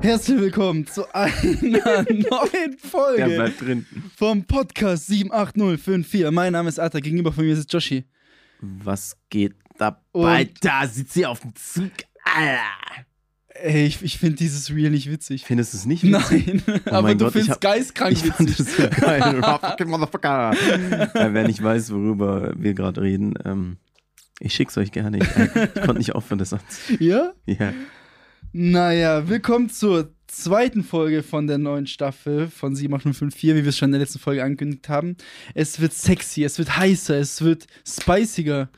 Herzlich willkommen zu einer neuen Folge vom Podcast 78054. Mein Name ist Arthur, gegenüber von mir sitzt Joshi. Was geht da sitzt sie auf dem Zug. Alter. Ey, ich, ich finde dieses Reel nicht witzig. Findest du es nicht witzig? Nein, Oh aber du findest geistkrank Ich fand witzig. das so geil. Fucking Motherfucker. Wer nicht weiß, worüber wir gerade reden, ähm, ich schick's euch gerne. Ich, ich konnte nicht aufhören, das anzuziehen. Ja? Ja. Naja, willkommen zur zweiten Folge von der neuen Staffel von 78054, wie wir es schon in der letzten Folge angekündigt haben. Es wird sexy, es wird heißer, es wird spiciger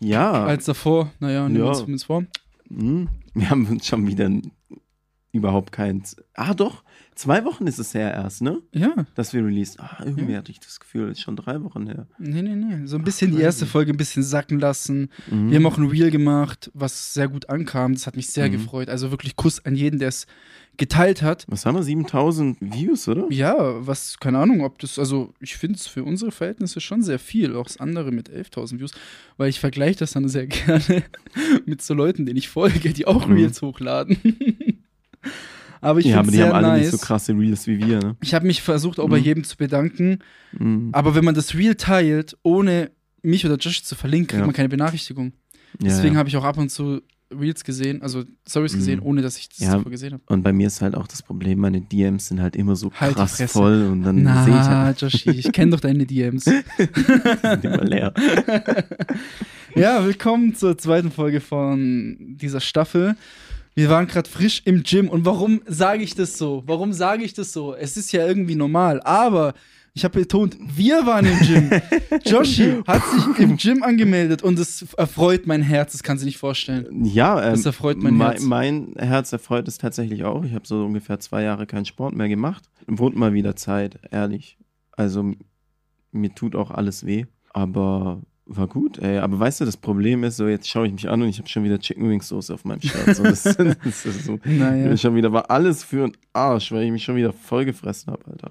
Ja. als davor. Naja, nehmen wir Ja. uns zumindest vor. Hm, wir haben uns schon wieder überhaupt keins. Ah, doch. Zwei Wochen ist es her erst, ne? Ja. Dass wir released. Ah, irgendwie Ja. hatte ich das Gefühl, ist schon drei Wochen her. Nee, nee, nee. So ein bisschen die crazy. erste Folge ein bisschen sacken lassen. Mhm. Wir haben auch ein Reel gemacht, was sehr gut ankam. Das hat mich sehr Mhm. gefreut. Also wirklich Kuss an jeden, der es geteilt hat. Was haben wir? 7000 Views, oder? Ja, was, keine Ahnung, ob das, also ich finde es für unsere Verhältnisse schon sehr viel. Auch das andere mit 11.000 Views, weil ich vergleiche das dann sehr gerne mit so Leuten, denen ich folge, die auch Mhm. Reels hochladen. aber ich ja, finde aber es die sehr haben alle nice. nicht so krasse Reels wie wir, ne? ich habe mich versucht, auch bei Mhm. jedem zu bedanken. Mhm. Aber wenn man das Reel teilt, ohne mich oder Josh zu verlinken, kriegt Ja. man keine Benachrichtigung. Ja, Deswegen habe ich auch ab und zu Reels gesehen, also Stories Mhm. gesehen, ohne dass ich das Ja. gesehen habe. Und bei mir ist halt auch das Problem, meine DMs sind halt immer so Halt krass voll und dann sehe ich Na, halt, Joshi, ich kenne doch deine DMs. die sind immer leer. Ja, willkommen zur zweiten Folge von dieser Staffel. Wir waren gerade frisch im Gym und warum sage ich das so? Warum sage ich das so? Es ist ja irgendwie normal, aber ich habe betont, wir waren im Gym. Joshi hat sich im Gym angemeldet und es erfreut mein Herz, das kann sie nicht vorstellen. Ja, ähm, Das erfreut mein mein, Herz. mein Herz erfreut es tatsächlich auch. Ich habe so ungefähr zwei Jahre keinen Sport mehr gemacht. Wurde mal wieder Zeit, ehrlich. Also mir tut auch alles weh, aber war gut, ey. Aber weißt du, das Problem ist, so jetzt schaue ich mich an und ich habe schon wieder Chicken Wings Soße auf meinem Shirt. So, das, das ist so, Naja, schon wieder war alles für einen Arsch, weil ich mich schon wieder voll gefressen habe, Alter.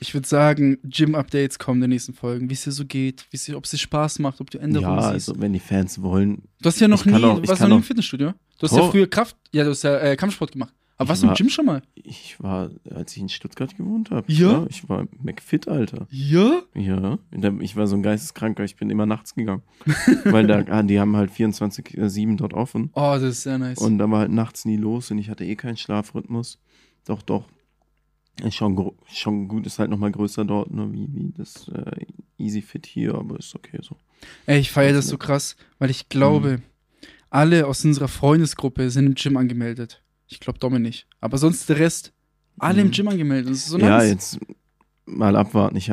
ich würde sagen, Gym-Updates kommen in den nächsten Folgen, wie es dir so geht, wie ob es dir Spaß macht, ob du Änderungen Ja, siehst. also wenn die Fans wollen. Du hast ja noch nie, auch- warst noch nie im Fitnessstudio? Du hast ja früher Kraft, ja, du hast ja äh, Kampfsport gemacht. Aber warst du im Gym schon mal? Ich war, als ich in Stuttgart gewohnt habe, Ja? ich war McFit, Alter. Ja? Ja, ich war so ein Geisteskranker, ich bin immer nachts gegangen. Weil da, ah, die haben halt 24-7 dort offen. Oh, das ist sehr nice. Und da war halt nachts nie los und ich hatte eh keinen Schlafrhythmus. Doch, doch. Schon, schon gut, ist halt nochmal größer dort, ne, wie, wie das äh, Easy Fit hier, aber ist okay so. Ey, ich feiere das so krass, weil ich glaube, Mhm. alle aus unserer Freundesgruppe sind im Gym angemeldet. Ich glaube Dominik. Aber sonst der Rest, alle im Mhm. Gym angemeldet. Das ist so ja, nice. jetzt mal abwarten. Ich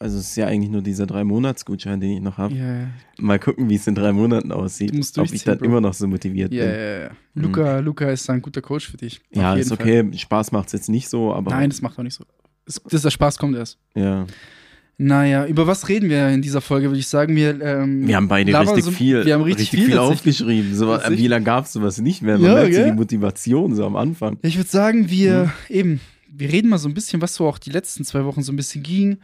also es ist ja eigentlich nur dieser drei Monats Gutschein, den ich noch habe. Ja, Mal gucken, wie es in drei Monaten aussieht. Ob ich dann Bro. immer noch so motiviert ja, bin. ja, ja. Luca, Luca ist ein guter Coach für dich. Ja, ist Fall. okay. Spaß macht es jetzt nicht so, aber Nein, das macht auch nicht so. Es- Das, der Spaß kommt erst. ja. Naja, über was reden wir in dieser Folge, würde ich sagen? Wir, ähm, Wir haben beide richtig so- viel, Wir haben richtig, viel, tatsächlich. aufgeschrieben. So, wie lange gab es sowas nicht mehr? Man Ja, merkt so die Motivation so am Anfang. Ich würde sagen, wir Mhm. eben, wir reden mal so ein bisschen, was so auch die letzten zwei Wochen so ein bisschen ging.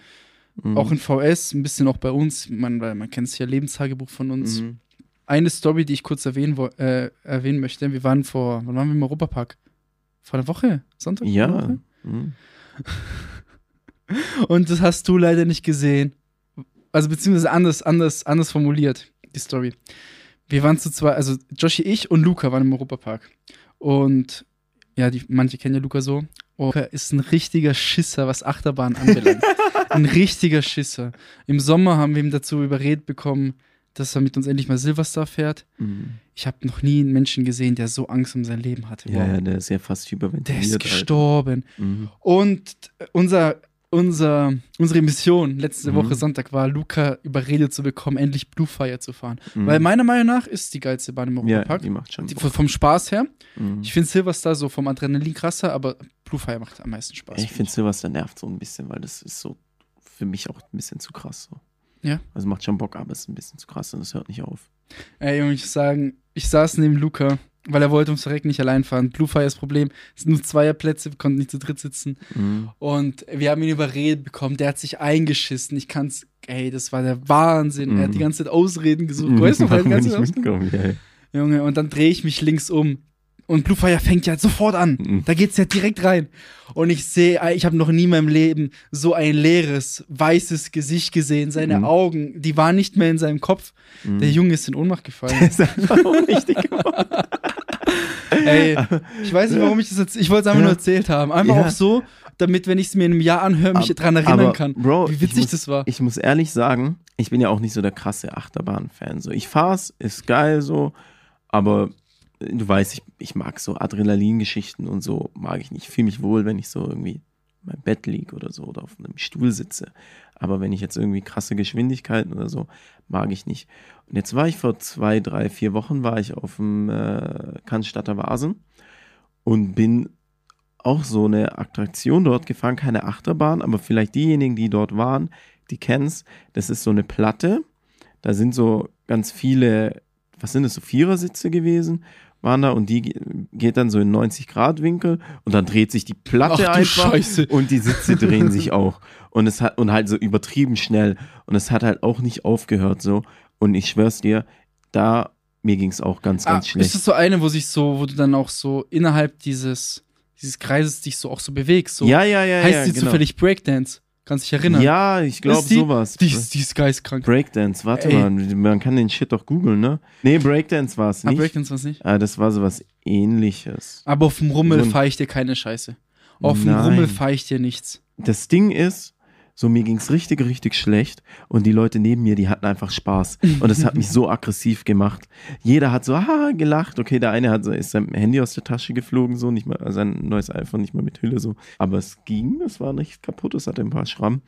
Mhm. Auch in VS, ein bisschen auch bei uns. Man, man kennt es ja, Lebenstagebuch von uns. Mhm. Eine Story, die ich kurz erwähnen, äh, erwähnen möchte. Wir waren vor, wann waren wir im Europapark? Vor einer Woche? Sonntag? Ja. Woche? Und das hast du leider nicht gesehen. Also beziehungsweise anders, anders, anders formuliert, die Story. Wir waren zu zwei, also Joshi, ich und Luca waren im Europapark. Und ja, die, manche kennen ja Luca so. Luca ist ein richtiger Schisser, was Achterbahn anbelangt. ein richtiger Schisser. Im Sommer haben wir ihn dazu überredet bekommen, dass er mit uns endlich mal Silverstar fährt. Mhm. Ich habe noch nie einen Menschen gesehen, der so Angst um sein Leben hatte. Ja, ja, der ist ja fast hyperventiliert. Der ist gestorben. Mhm. Und unser, unser, unsere Mission letzte Mhm. Woche Sonntag war, Luca überredet zu bekommen, endlich Blue Fire zu fahren. Mhm. Weil meiner Meinung nach ist die geilste Bahn im Ja, Europapark. die macht schon. Die, vom Spaß her. Mhm. Ich finde Silverstar so vom Adrenalin krasser, aber Blue Fire macht am meisten Spaß. Ich finde Silvester nervt so ein bisschen, weil das ist so für mich auch ein bisschen zu krass. So. Ja. Also macht schon Bock, aber es ist ein bisschen zu krass und es hört nicht auf. Ey, ich muss sagen, ich saß neben Luca, weil er wollte ums Verrecken nicht allein fahren. Blue Fire ist Problem. Es sind nur Zweierplätze, wir konnten nicht zu dritt sitzen. Mhm. Und wir haben ihn überredet bekommen. Der hat sich eingeschissen. Ich kann's, ey, das war der Wahnsinn. Er hat Mhm. die ganze Zeit Ausreden gesucht. Weißt du, weil die ganze Zeit. Junge, und dann drehe ich mich links um. Und Blue Fire fängt ja sofort an. Mhm. Da geht's ja direkt rein. Und ich sehe, ich habe noch nie in meinem Leben so ein leeres, weißes Gesicht gesehen. Seine Mhm. Augen, die waren nicht mehr in seinem Kopf. Mhm. Der Junge ist in Ohnmacht gefallen. ist einfach ohnmächtig geworden. Ey, ich weiß nicht, warum ich das jetzt, ich wollte es einfach Ja. nur erzählt haben. Einfach Ja. auch so, damit, wenn ich es mir in einem Jahr anhöre, mich dran erinnern aber, kann. Bro, wie witzig muss- das war. Ich muss ehrlich sagen, ich bin ja auch nicht so der krasse Achterbahn-Fan. So, ich fahr's, ist geil so, aber du weißt, ich, ich mag so Adrenalingeschichten und so mag ich nicht. Ich fühle mich wohl, wenn ich so irgendwie in meinem Bett liege oder so oder auf einem Stuhl sitze. Aber wenn ich jetzt irgendwie krasse Geschwindigkeiten oder so, mag ich nicht. Und jetzt war ich vor zwei, drei, vier Wochen war ich auf dem äh, Cannstatter Vasen und bin auch so eine Attraktion dort gefahren, keine Achterbahn, aber vielleicht diejenigen, die dort waren, die kennen's. Das ist so eine Platte. Da sind so ganz viele, was sind das, so Vierersitze gewesen, waren da und die ge- geht dann so in 90-Grad-Winkel und dann dreht sich die Platte Ach einfach Scheiße. und die Sitze drehen sich auch. Und es hat, und halt so übertrieben schnell. Und es hat halt auch nicht aufgehört so. Und ich schwör's dir, da, mir ging's auch ganz, Ah, ganz ist schlecht. das so eine, wo sich so, wo du dann auch so innerhalb dieses, dieses Kreises dich so auch so bewegst? So. ja, ja, ja, heißt ja, die genau. zufällig Breakdance? Kannst dich erinnern? Ja, ich glaube sowas. Die ist, die ist geistkrank. Breakdance, warte Ey. mal, man kann den Shit doch googeln, ne? Nee, Breakdance war es Ah, nicht. Breakdance was nicht. Ah, das war sowas ähnliches. Aber auf dem Rummel So fahre ich dir keine Scheiße. Auf dem. Rummel fahre ich dir nichts. Das Ding ist, so mir ging's richtig, richtig schlecht und die Leute neben mir, die hatten einfach Spaß und es hat mich so aggressiv gemacht. Jeder hat so ah, gelacht. Okay, der eine hat so, ist sein Handy aus der Tasche geflogen, so nicht mal also sein neues iPhone nicht mal mit Hülle so, aber es ging, es war nicht kaputt, es hatte ein paar Schrammen,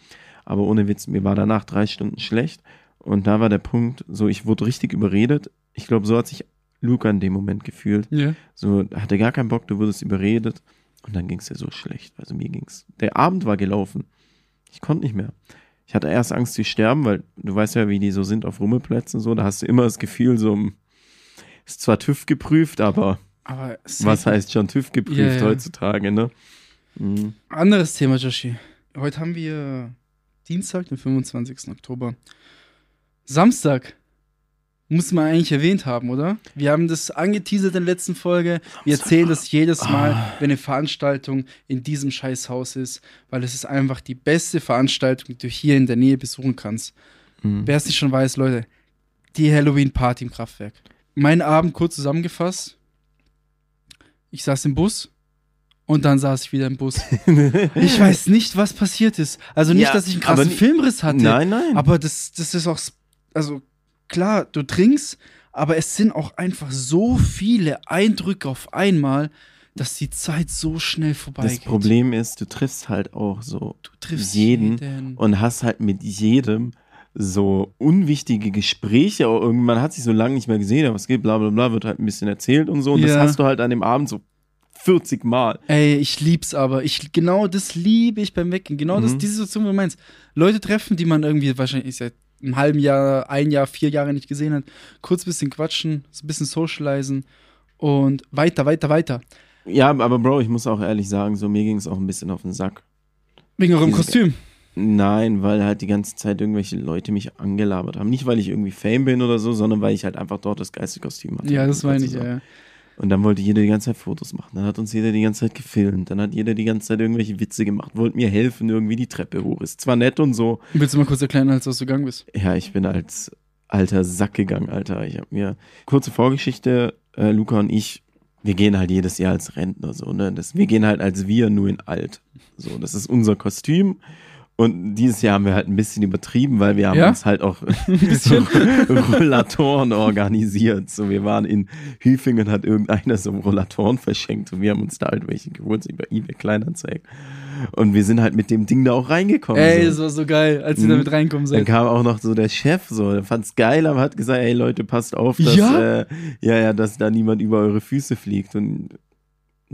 aber ohne Witz, mir war danach drei Stunden schlecht und da war der Punkt, so ich wurde richtig überredet. Ich glaube, so hat sich Luca in dem Moment gefühlt. Ja. So, hatte gar keinen Bock, du wurdest überredet. Und dann ging es dir so schlecht. Also mir ging's. Der Abend war gelaufen. Ich konnte nicht mehr. Ich hatte erst Angst zu sterben, weil du weißt ja, wie die so sind auf Rummelplätzen so. Da hast du immer das Gefühl, so hm, ist zwar TÜV geprüft, aber Aber was heißt schon TÜV geprüft ja. heutzutage, ne? Mhm. Anderes Thema, Joshi. Heute haben wir Dienstag, den 25. Oktober. Samstag. Muss man eigentlich erwähnt haben, oder? Wir haben das angeteasert in der letzten Folge. Wir erzählen das jedes Mal, wenn eine Veranstaltung in diesem Scheißhaus ist, weil es ist einfach die beste Veranstaltung, die du hier in der Nähe besuchen kannst. Mhm. Wer es nicht schon weiß, Leute, die Halloween-Party im Kraftwerk. Mein Abend kurz zusammengefasst. Ich saß im Bus und dann saß ich wieder im Bus. Ich weiß nicht, was passiert ist. Also nicht, Ja, dass ich einen krassen Filmriss hatte. Nein, nein. Aber das, das ist auch, also klar, du trinkst, aber es sind auch einfach so viele Eindrücke auf einmal, dass die Zeit so schnell vorbei das Problem ist, du triffst halt auch so du triffst jeden jeden. und hast halt mit jedem so unwichtige Gespräche, irgendwann hat sich so lange nicht mehr gesehen, aber es geht, bla bla bla, wird halt ein bisschen erzählt und so. Und das Ja. hast du halt an dem Abend so 40 Mal. Ey, ich lieb's aber. Ich, genau das liebe ich beim Weggehen. Genau das, Mhm. diese Situation, wo du meinst. Leute treffen, die man irgendwie wahrscheinlich seit einem halben Jahr, ein Jahr, vier Jahre nicht gesehen hat. Kurz bisschen quatschen, ein bisschen socialisen und weiter, weiter, weiter. Ja, aber Bro, ich muss auch ehrlich sagen, so mir ging es auch ein bisschen auf den Sack. Wegen eurem Kostüm. Nein, weil halt die ganze Zeit irgendwelche Leute mich angelabert haben. Nicht, weil ich irgendwie Fame bin oder so, sondern weil ich halt einfach dort das geilste Kostüm hatte. Ja, das meine ich, Also, ja. Und dann wollte jeder die ganze Zeit Fotos machen. Dann hat uns jeder die ganze Zeit gefilmt. Dann hat jeder die ganze Zeit irgendwelche Witze gemacht. Wollte mir helfen, irgendwie die Treppe hoch. Ist zwar nett und so. Willst du mal kurz erklären, als du gegangen bist? Ja, ich bin als alter Sack gegangen, Alter. Ich habe mir kurze Vorgeschichte, äh, Luca und ich, wir gehen halt jedes Jahr als Rentner so, ne? Das, wir gehen halt als wir nur in alt. So, das ist unser Kostüm. Und dieses Jahr haben wir halt ein bisschen übertrieben, weil wir haben Ja? uns halt auch Ein bisschen. Rollatoren organisiert. So, wir waren in Hüfingen, hat irgendeiner so Rollatoren verschenkt und wir haben uns da halt welche geholt, über eBay Kleinanzeigen. Und wir sind halt mit dem Ding da auch reingekommen. Ey, so. das war so geil, als ihr Mhm. damit reinkommen Dann seid. kam auch noch so der Chef, so, der fand's geil, aber hat gesagt, ey Leute, passt auf, dass, Ja? äh, ja, ja, dass da niemand über eure Füße fliegt. Und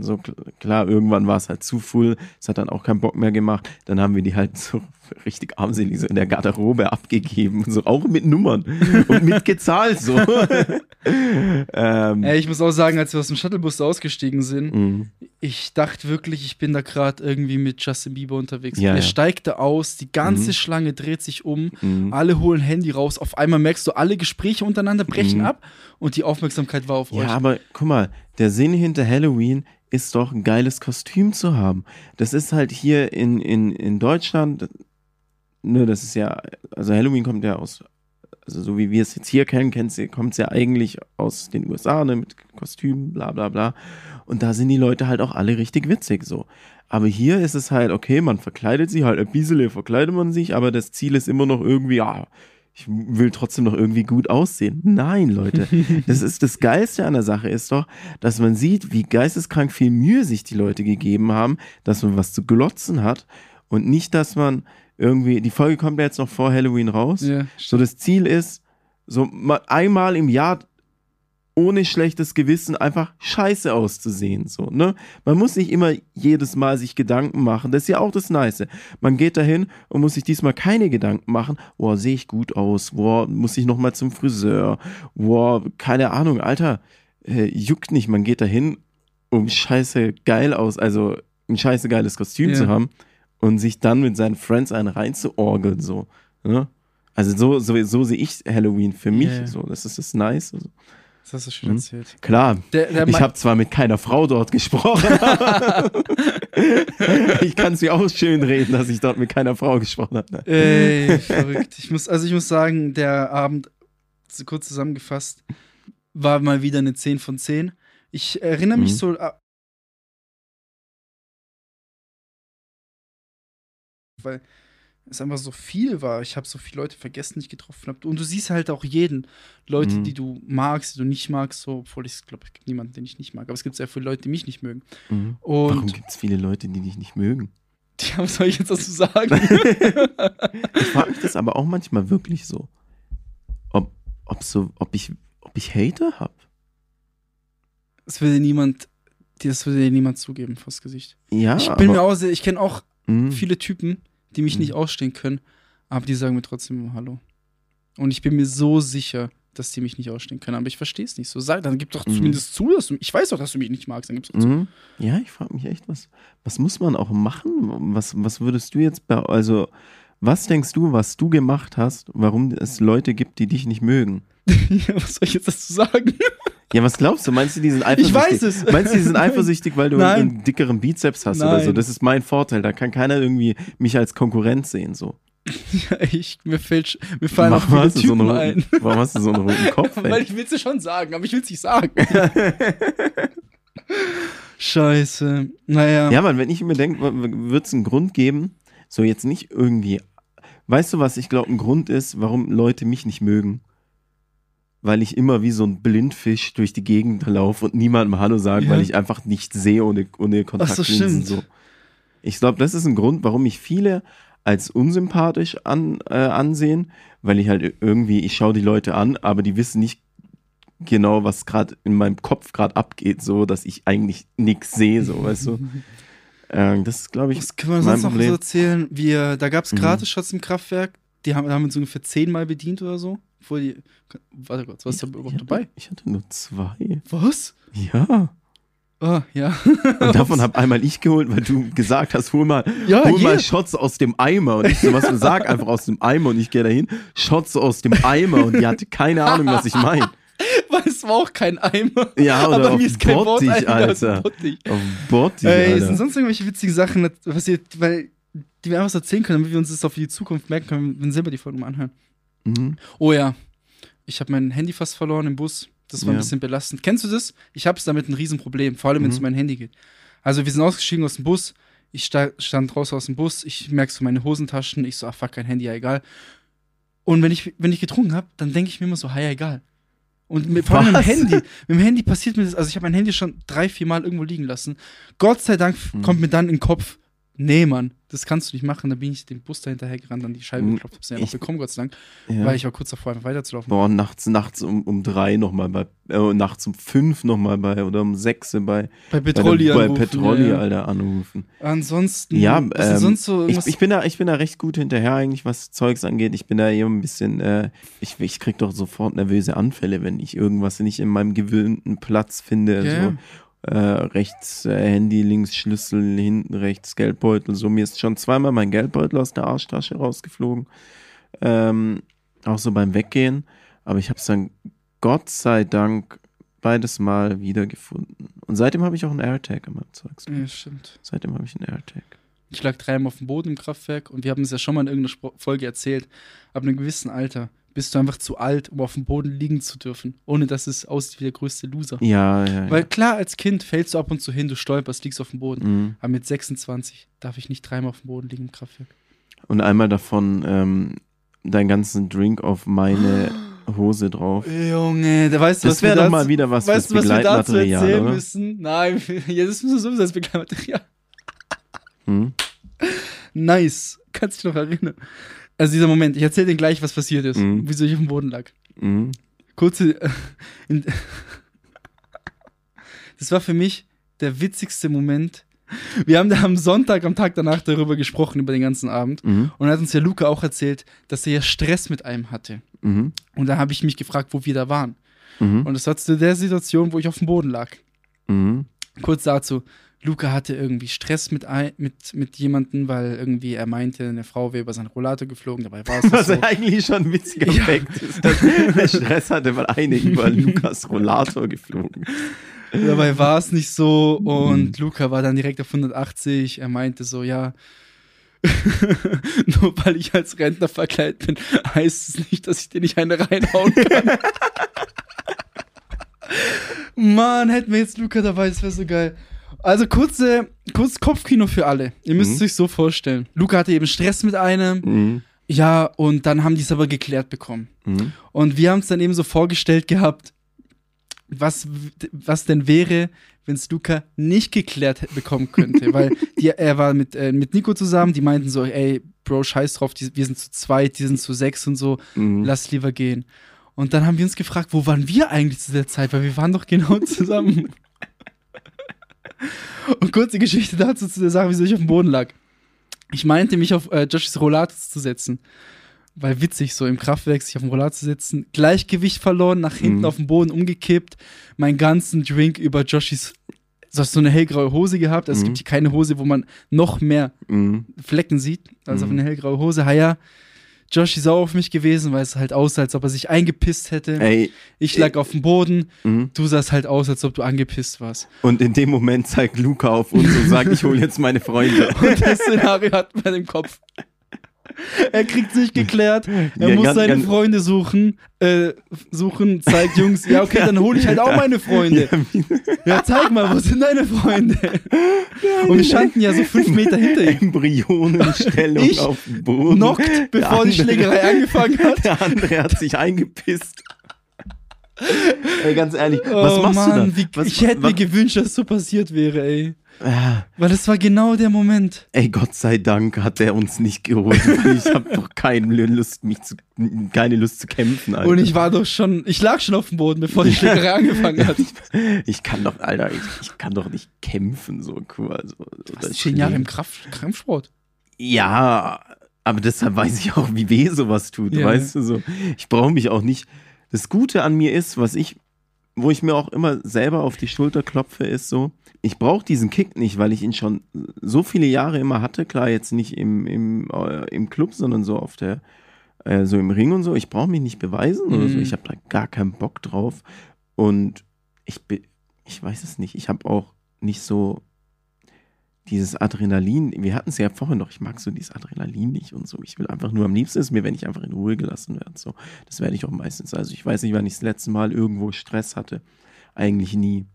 so kl- klar, irgendwann war es halt zu full, es hat dann auch keinen Bock mehr gemacht. Dann haben wir die halt so richtig armselig so in der Garderobe abgegeben, so auch mit Nummern und mitgezahlt so. ähm, ich muss auch sagen, als wir aus dem Shuttlebus ausgestiegen sind, mhm. ich dachte wirklich, ich bin da gerade irgendwie mit Justin Bieber unterwegs. Ja, er ja. steigt da aus, die ganze Mhm. Schlange dreht sich um, Mhm. alle holen Handy raus. Auf einmal merkst du, alle Gespräche untereinander brechen Mhm. ab und die Aufmerksamkeit war auf Ja, euch. aber guck mal, der Sinn hinter Halloween ist doch ein geiles Kostüm zu haben. Das ist halt hier in, in, in Deutschland, ne, das ist ja, also Halloween kommt ja aus, also so wie wir es jetzt hier kennen, kommt es ja eigentlich aus den USA, ne, mit Kostümen, bla bla bla. Und da sind die Leute halt auch alle richtig witzig so. Aber hier ist es halt, okay, man verkleidet sich halt ein bisschen, verkleidet man sich, aber das Ziel ist immer noch irgendwie, ja, ich will trotzdem noch irgendwie gut aussehen. Nein, Leute. Das ist das Geilste an der Sache ist doch, dass man sieht, wie geisteskrank viel Mühe sich die Leute gegeben haben, dass man was zu glotzen hat und nicht, dass man irgendwie, die Folge kommt ja jetzt noch vor Halloween raus. Ja, So das Ziel ist, so mal einmal im Jahr ohne schlechtes Gewissen einfach scheiße auszusehen, so, ne? Man muss nicht immer jedes Mal sich Gedanken machen, das ist ja auch das Nice. Man geht dahin und muss sich diesmal keine Gedanken machen, boah, sehe ich gut aus, boah, muss ich nochmal zum Friseur, boah, keine Ahnung, Alter, äh, juckt nicht, man geht dahin, um scheiße geil aus, also ein scheiße geiles Kostüm Ja. zu haben und sich dann mit seinen Friends einen reinzuorgeln, so, ne? Also so, so, so sehe ich Halloween für mich, Ja. so, das ist das Nice. Also, Das hast du schön Mhm. erzählt. klar, Der, der ich habe zwar mit keiner Frau dort gesprochen, aber ich kann es mir auch schön reden, dass ich dort mit keiner Frau gesprochen habe. Ey, verrückt. Ich muss, also ich muss sagen, der Abend, so kurz zusammengefasst, war mal wieder eine 10 von 10. Ich erinnere mich Mhm. so. Weil es einfach so viel war. Ich habe so viele Leute vergessen, die ich getroffen habe. Und du siehst halt auch jeden. Leute, Mhm. die du magst, die du nicht magst, so, obwohl ich glaube, es gibt niemanden, den ich nicht mag. Aber es gibt sehr viele Leute, die mich nicht mögen. Mhm. Warum gibt es viele Leute, die dich nicht mögen? ja, was soll ich jetzt dazu sagen? Ich frage mich das aber auch manchmal wirklich so. Ob, ob, so, ob, ich, ob ich Hater habe. Das würde niemand, das würde dir niemand zugeben vors Gesicht. Ja, ich bin mir auch sehr, ich kenne auch mh, viele Typen, die mich Mhm. nicht ausstehen können, aber die sagen mir trotzdem immer Hallo. Und ich bin mir so sicher, dass die mich nicht ausstehen können, aber ich verstehe es nicht so. Sag, dann gib doch Mhm. zumindest zu, dass du, ich weiß doch, dass du mich nicht magst, dann gib's doch zu. Mhm. Ja, ich frage mich echt, was, was muss man auch machen? Was, was würdest du jetzt, bei, also, was denkst du, was du gemacht hast, warum es Leute gibt, die dich nicht mögen? ja, was soll ich jetzt dazu sagen? Ja, was glaubst du? Meinst du, die sind Ich eifersüchtig? weiß es. Meinst du, die sind eifersüchtig, weil du Nein. einen dickeren Bizeps hast oder Nein. so? Das ist mein Vorteil. Da kann keiner irgendwie mich als Konkurrent sehen, so. ja, ich, mir, fällt, mir fallen auch Warum viele hast du so Typen einen ein. roten, warum hast du so einen roten Kopf? ey? Weil ich will es schon sagen, aber ich will es nicht sagen. Scheiße. Naja. Ja, Mann, wenn ich mir denke, wird es einen Grund geben, so jetzt nicht irgendwie. Weißt du, was ich glaube, ein Grund ist, warum Leute mich nicht mögen? Weil ich immer wie so ein Blindfisch durch die Gegend laufe und niemandem Hallo sage, Ja. weil ich einfach nichts sehe ohne, ohne Kontaktlinsen. stimmt. so. Ich glaube, das ist ein Grund, warum mich viele als unsympathisch an, äh, ansehen, weil ich halt irgendwie, ich schaue die Leute an, aber die wissen nicht genau, was gerade in meinem Kopf gerade abgeht, so dass ich eigentlich nichts sehe, so, weißt du? Äh, das ist, glaube ich, Was man mein sonst noch so Problem. erzählen? Wir, da gab es Mhm. Gratis-Shots im Kraftwerk. Die haben, haben uns ungefähr zehnmal bedient oder so. Obwohl die, warte kurz, was ist da überhaupt dabei? Ich hatte nur zwei. Was? Ja. Ah, ja. Und davon habe einmal ich geholt, weil du gesagt hast, hol mal, Ja, hol mal. Shots aus dem Eimer. Und ich so, was du sag einfach aus dem Eimer. Und ich gehe dahin, Shots aus dem Eimer. Und die hatte keine Ahnung, was ich meine. Weil es war auch kein Eimer. Ja, oder Aber auf mir ist kein Wort Bottich, also Alter. Bottich. Auf Bottich, Ey, Alter. sind sonst irgendwelche witzigen Sachen passiert, weil die wir einfach so erzählen können, damit wir uns das auch für die Zukunft merken können, wenn wir selber die Folge mal anhören. Mhm. Oh ja, ich habe mein Handy fast verloren im Bus. Das war ein Ja. bisschen belastend. Kennst du das? Ich habe damit ein Riesenproblem, vor allem wenn es Mhm. um mein Handy geht. Also wir sind ausgestiegen aus dem Bus, ich sta stand draußen aus dem Bus, ich merke so meine Hosentaschen, ich so, ach fuck, kein Handy, ja egal. Und wenn ich, wenn ich getrunken habe, dann denke ich mir immer so, ja egal. Und mit, vor allem mit dem? Handy, mit dem Handy passiert mir das, also ich habe mein Handy schon drei, vier Mal irgendwo liegen lassen. Gott sei Dank Mhm. kommt mir dann in den Kopf, nee, Mann, das kannst du nicht machen. Da bin ich den Bus dahinterher gerannt, an die Scheibe Hm, geklopft, hab's ja noch ich- bekommen, Gott sei Dank, Ja. weil ich war kurz davor, einfach weiterzulaufen. Boah, nachts, nachts um, um drei nochmal bei, äh, nachts um fünf nochmal bei, oder um sechs bei, Bei bei, Petrolli der- bei anrufen, Petrolli, ja. Alter, anrufen. Ansonsten, Ja, ähm, sonst so Ich, ich, bin da, ich bin da recht gut hinterher eigentlich, was Zeugs angeht. Ich bin da eher ein bisschen, äh, ich, ich krieg doch sofort nervöse Anfälle, wenn ich irgendwas nicht in meinem gewöhnten Platz finde. Ja, So, äh, rechts äh, Handy, links Schlüssel, hinten rechts Geldbeutel. So, mir ist schon zweimal mein Geldbeutel aus der Arschtasche rausgeflogen. Ähm, auch so beim Weggehen. Aber ich habe es dann Gott sei Dank beides Mal wiedergefunden. Und seitdem habe ich auch einen AirTag in meinem Zeugs. ja, stimmt. Seitdem habe ich einen AirTag. Ich lag dreimal auf dem Boden im Kraftwerk und wir haben es ja schon mal in irgendeiner Folge erzählt. Ab einem gewissen Alter bist du einfach zu alt, um auf dem Boden liegen zu dürfen, ohne dass es aussieht wie der größte Loser. Ja, ja. Weil klar, als Kind fällst du ab und zu hin, du stolperst, liegst auf dem Boden. Mhm. Aber mit 26 darf ich nicht dreimal auf dem Boden liegen im Kraftwerk. Und einmal davon ähm, deinen ganzen Drink auf meine Hose drauf. Junge, da weißt du, Das was wir wäre doch mal wieder was weißt fürs du, was wir dazu oder? müssen? Nein, das müssen wir sowieso als Begleitmaterial. Hm? Nice. Kannst dich noch erinnern. Also dieser Moment, ich erzähle dir gleich, was passiert ist, Mhm. wieso ich auf dem Boden lag. Mhm. Kurze. äh, in- das war für mich der witzigste Moment. Wir haben da am Sonntag, am Tag danach darüber gesprochen, über den ganzen Abend. Mhm. Und da hat uns ja Luca auch erzählt, dass er ja Stress mit einem hatte. Mhm. Und da habe ich mich gefragt, wo wir da waren. Mhm. Und das war zu der Situation, wo ich auf dem Boden lag. Mhm. Kurz dazu, Luca hatte irgendwie Stress mit, ein, mit, mit jemandem, weil irgendwie er meinte, eine Frau wäre über seinen Rollator geflogen, dabei war es nicht Was so. eigentlich schon ein witziger Ja. Fakt ist, dass er Stress hatte, weil eine über Lukas Rollator geflogen. Dabei war es nicht so und Mhm. Luca war dann direkt auf 180. Er meinte so, ja, nur weil ich als Rentner verkleidet bin, heißt es nicht, dass ich dir nicht eine reinhauen kann. Mann, hätten wir jetzt Luca dabei, das wäre so geil. Also kurze, kurz Kopfkino für alle. Ihr müsst Mhm. es euch so vorstellen. Luca hatte eben Stress mit einem. Mhm. Ja, und dann haben die es aber geklärt bekommen. Mhm. Und wir haben es dann eben so vorgestellt gehabt, was, was denn wäre, wenn es Luca nicht geklärt bekommen könnte. Weil die, er war mit, äh, mit Nico zusammen, die meinten so, ey, Bro, scheiß drauf, die, wir sind zu zweit, die sind zu sechs und so, Mhm. lass lieber gehen. Und dann haben wir uns gefragt, wo waren wir eigentlich zu der Zeit? Weil wir waren doch genau zusammen. und kurze Geschichte dazu zu der Sache, wieso ich auf dem Boden lag. Ich meinte, mich auf äh, Joshis Rollator zu setzen. Weil witzig, so im Kraftwerk sich auf dem Rollator zu setzen. Gleichgewicht verloren, nach hinten Mhm. auf den Boden umgekippt, meinen ganzen Drink über Joshis. Du hast so eine hellgraue Hose gehabt. Also Es Mhm. gibt hier keine Hose, wo man noch mehr Mhm. Flecken sieht, als auf Mhm. eine hellgraue Hose. Ha ja, Josh ist sauer auf mich gewesen, weil es halt aussah, als ob er sich eingepisst hätte. Ey, Ich lag auf dem Boden, mhm. du sahst halt aus, als ob du angepisst warst. und in dem Moment zeigt Luca auf uns und sagt, ich hole jetzt meine Freunde. Und das Szenario hat man im Kopf. Er kriegt sich geklärt, er Ja, muss ganz- seine ganz- Freunde suchen, äh, suchen, zeigt Jungs, ja okay, dann hole ich halt auch meine Freunde. Ja, zeig mal, wo sind deine Freunde? Und wir standen ja so fünf Meter hinter ihm. Embryonenstellung Ich auf dem Boden. Knockt, bevor die andere- Schlägerei angefangen hat. Der andere hat sich eingepisst. Ey, ganz ehrlich, was oh machst Mann, du wie, da? Was, ich hätte was, mir gewünscht, dass es so passiert wäre, ey. Weil das war genau der Moment. Ey, Gott sei Dank hat er uns nicht geholt, weil ich habe doch keine Lust, mich zu, keine Lust zu kämpfen, Alter. Und ich war doch schon, ich lag schon auf dem Boden, bevor die Schlägerei angefangen hat. Ich kann doch, Alter, ich, ich kann doch nicht kämpfen, so cool. Also, Du warst zehn Jahre im. Kraft, Kampfsport. Ja, aber deshalb weiß ich auch, wie weh sowas tut, Ja, weißt du so. Ich brauche mich auch nicht. Das Gute an mir ist, was ich, wo ich mir auch immer selber auf die Schulter klopfe, ist so, ich brauche diesen Kick nicht, weil ich ihn schon so viele Jahre immer hatte. Klar, jetzt nicht im, im, äh, im Club, sondern so auf der, äh, so im Ring und so. Ich brauche mich nicht beweisen oder so. Mhm. Ich habe da gar keinen Bock drauf. Und ich bin, ich weiß es nicht. Ich habe auch nicht so dieses Adrenalin. Wir hatten es ja vorhin noch. Ich mag so dieses Adrenalin nicht und so. Ich will einfach nur am liebsten ist mir, wenn ich einfach in Ruhe gelassen werde. So, das werde ich auch meistens. Also ich weiß nicht, wann ich das letzte Mal irgendwo Stress hatte. Eigentlich nie.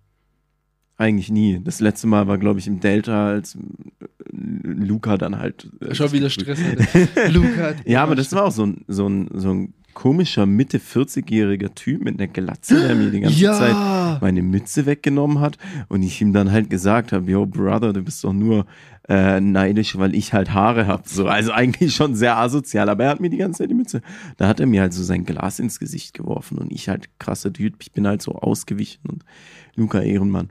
Eigentlich nie. Das letzte Mal war, glaube ich, im Delta, als äh, Luca dann halt. äh, Schon wieder Stress hatte. Luca ja, aber das war auch so ein, so ein, so ein komischer Mitte 40-jähriger Typ mit einer Glatze, der mir die ganze Ja. Zeit meine Mütze weggenommen hat und ich ihm dann halt gesagt habe, yo Brother, du bist doch nur äh, neidisch, weil ich halt Haare habe. So, also eigentlich schon sehr asozial, aber er hat mir die ganze Zeit die Mütze. Da hat er mir halt so sein Glas ins Gesicht geworfen und ich halt krasser Typ, ich bin halt so ausgewichen und Luca Ehrenmann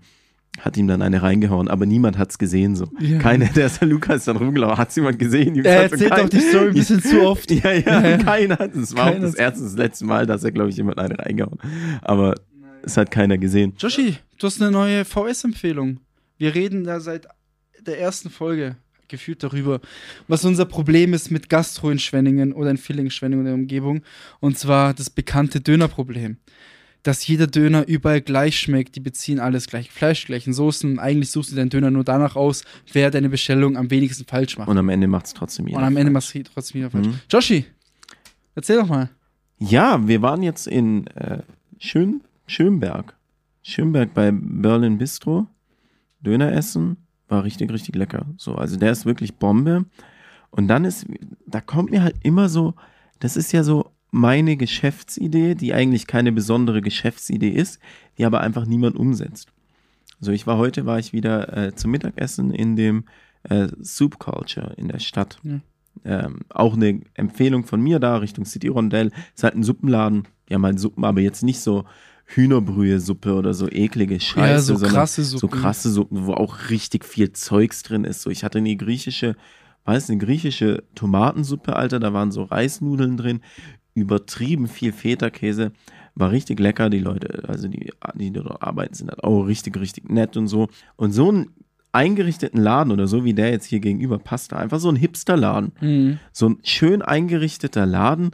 hat ihm dann eine reingehauen, aber niemand hat's gesehen so. Ja. Keiner, der ist Luca ist dann rumgelaufen, hat's jemand gesehen? Er hat so erzählt kein- doch die Story ein bisschen zu oft. ja, ja, Ja, ja. keiner hat es. war auch Keiner das hat's- erste, das letzte Mal, dass er, glaube ich, jemand eine reingehauen. Aber es hat keiner gesehen. Joshi, du hast eine neue VS-Empfehlung. Wir reden da seit der ersten Folge gefühlt darüber, was unser Problem ist mit Gastro in Schwenningen oder in Villingen-Schwenningen und der Umgebung. Und zwar das bekannte Dönerproblem. Dass jeder Döner überall gleich schmeckt, die beziehen alles gleich Fleisch, gleichen Soßen. Eigentlich suchst du deinen Döner nur danach aus, wer deine Bestellung am wenigsten falsch macht. Und am Ende macht es trotzdem jeder. Und am Ende machst du trotzdem wieder falsch. Mhm. Joshi, erzähl doch mal. Ja, wir waren jetzt in äh, Schön, Schönberg. Schönberg bei Berlin Bistro. Döner essen. War richtig, richtig lecker. So, also der ist wirklich Bombe. Und dann ist, da kommt mir halt immer so, das ist ja so meine Geschäftsidee, die eigentlich keine besondere Geschäftsidee ist, die aber einfach niemand umsetzt. So, ich war heute, war ich wieder äh, zum Mittagessen in dem äh, Soup Culture in der Stadt. Ja. Ähm, auch eine Empfehlung von mir da Richtung City Rondell. Ist halt ein Suppenladen. Haben halt Suppen, aber jetzt nicht so Hühnerbrühe-Suppe oder so eklige Scheiße, ja, so krasse so Suppen. krasse Suppen, wo auch richtig viel Zeugs drin ist. So, ich hatte eine griechische, weiß eine griechische Tomatensuppe, Alter, da waren so Reisnudeln drin, übertrieben viel Feta-Käse, war richtig lecker. Die Leute, also die, die dort arbeiten, sind halt auch richtig, richtig nett und so. Und so einen eingerichteten Laden oder so wie der jetzt hier gegenüber passt da einfach so ein Hipster-Laden. Mhm. So ein schön eingerichteter Laden,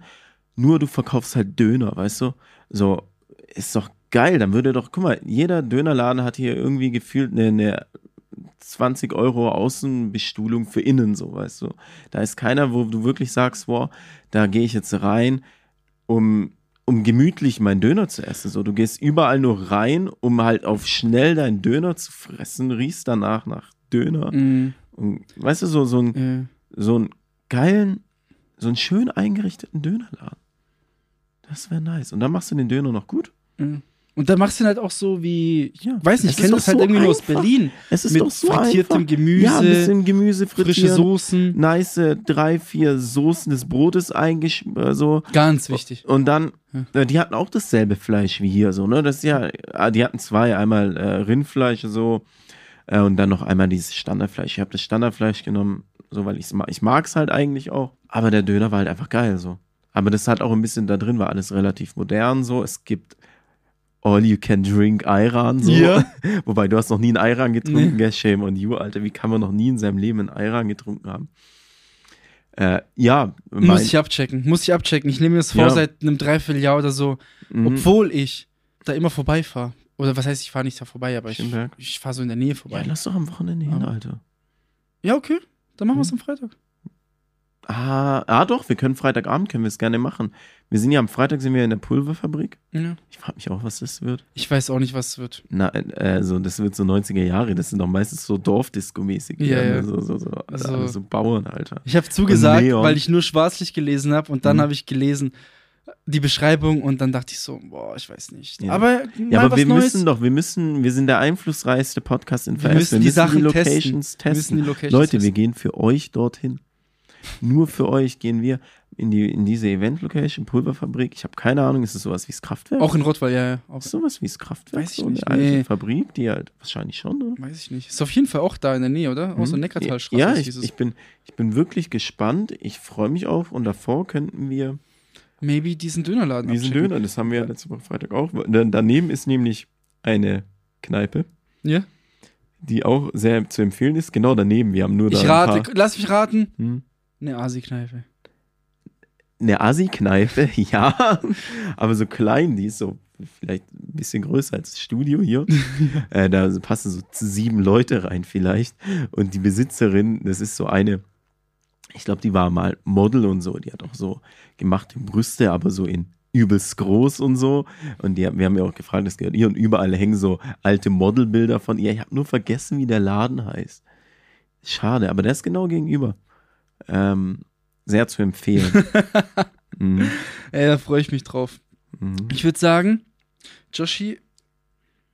nur du verkaufst halt Döner, weißt du? So, ist doch geil. Dann würde doch, guck mal, jeder Dönerladen hat hier irgendwie gefühlt eine, eine 20 Euro Außenbestuhlung für innen, so, weißt du? Da ist keiner, wo du wirklich sagst, boah, da gehe ich jetzt rein, um, um gemütlich meinen Döner zu essen. So, du gehst überall nur rein, um halt auf schnell deinen Döner zu fressen, riechst danach nach Döner. Mhm. Und, weißt du, so, so ein, Ja. so einen geilen, so einen schön eingerichteten Dönerladen. Das wäre nice. Und dann machst du den Döner noch gut. Mhm. Und dann machst du ihn halt auch so wie, Ja. weiß nicht, ich kenne das halt so irgendwie nur aus. Berlin. Es ist Mit doch so frittiertem einfach. Gemüse, ja, ein bisschen Gemüse Frische frittieren, Soßen. nice drei, vier Soßen des Brotes eingesch äh, so. Ganz wichtig. Und dann, Ja. äh, die hatten auch dasselbe Fleisch wie hier, so, ne? Das ist ja, die hatten zwei, einmal äh, Rindfleisch so äh, und dann noch einmal dieses Standardfleisch. Ich habe das Standardfleisch genommen, so, weil ich's mag. Ich mag's halt eigentlich auch. Aber der Döner war halt einfach geil, so. Aber das hat auch ein bisschen da drin, war alles relativ modern, so. Es gibt All You Can Drink Ayran, so. Ja. Wobei, du hast noch nie einen Ayran getrunken, Nee. Shame on you, Alter. Wie kann man noch nie in seinem Leben einen Ayran getrunken haben? Äh, ja, Muss ich abchecken, muss ich abchecken. Ich nehme mir das vor Ja. seit einem Dreivierteljahr oder so, Mhm. obwohl ich da immer vorbeifahre. Oder was heißt, ich fahre nicht da vorbei, aber ich, ich fahre so in der Nähe Ja, vorbei. lass doch am Wochenende hin, Alter. Ja, okay. Dann machen wir es Mhm. am Freitag. Ah, ah, doch, wir können Freitagabend, können wir es gerne machen. Wir sind ja am Freitag sind wir in der Pulverfabrik. Ja. Ich frage mich auch, was das wird. Ich weiß auch nicht, was es wird. Na, äh, so, das wird so 90er Jahre, das sind doch meistens so Dorfdisco-mäßig. Ja, ne? ja. So, so, so, Also- so Bauern, Alter. Ich habe zugesagt, weil ich nur Schwarzlicht gelesen habe und dann Mhm. habe ich gelesen die Beschreibung und dann dachte ich so, boah, ich weiß nicht. Ja. Aber Ja, aber wir Neues. müssen doch, wir müssen, wir sind der einflussreichste Podcast in wir VS. müssen die Sachen Locations testen. Wir müssen die Locations Leute, wir testen. gehen für euch dorthin. Nur für euch gehen wir in, die, in diese Event-Location, Pulverfabrik. Ich habe keine Ahnung, ist es sowas wie das Kraftwerk? Auch in Rottweil, ja, ja. Auch, Ist sowas wie das Kraftwerk? Weiß ich so nicht, Eine nee. Fabrik, die halt wahrscheinlich schon, oder? weiß ich nicht. Ist auf jeden Fall auch da in der Nähe, oder? Auch so Mhm. Neckartalstraße. Ja, ich, ich, bin, ich bin wirklich gespannt. Ich freue mich auch. Und davor könnten wir Maybe diesen Dönerladen diesen abchecken. Döner, das haben wir ja letzte Woche Freitag auch. Dan- Daneben ist nämlich eine Kneipe, Ja? die auch sehr zu empfehlen ist. Genau daneben. Wir haben nur da Ich rate, lass mich raten. hm, Eine Asi-Kneipe. eine Asi-Kneipe, ja. Aber so klein, die ist so vielleicht ein bisschen größer als das Studio hier. äh, da passen so sieben Leute rein vielleicht. Und die Besitzerin, das ist so eine, ich glaube, die war mal Model und so. Die hat auch so gemachte Brüste, aber so in übelst groß und so. Und die, wir haben ja auch gefragt, das gehört ihr. Und überall hängen so alte Modelbilder von ihr. Ich habe nur vergessen, wie der Laden heißt. Schade, aber der ist genau gegenüber. Ähm, sehr zu empfehlen. Mhm. Ey, da freue ich mich drauf. Mhm. Ich würde sagen, Joshi,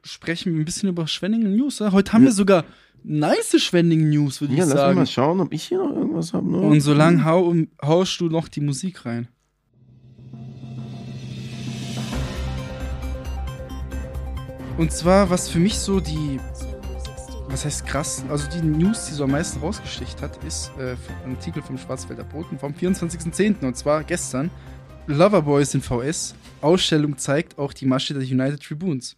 sprechen wir ein bisschen über Schwenningen News. Ja? Heute haben Ja. wir sogar nice Schwenningen News, würde Ja, ich lass sagen. mal schauen, ob ich hier noch irgendwas habe. Ne? Und solange hau, haust du noch die Musik rein. Und zwar, was für mich so die, was heißt krass, also die News, die so am meisten rausgesticht hat, ist äh, ein Artikel vom Schwarzwälder Boten vom 24.10. und zwar gestern. Loverboys in VS. Ausstellung zeigt auch die Masche der United Tribunes.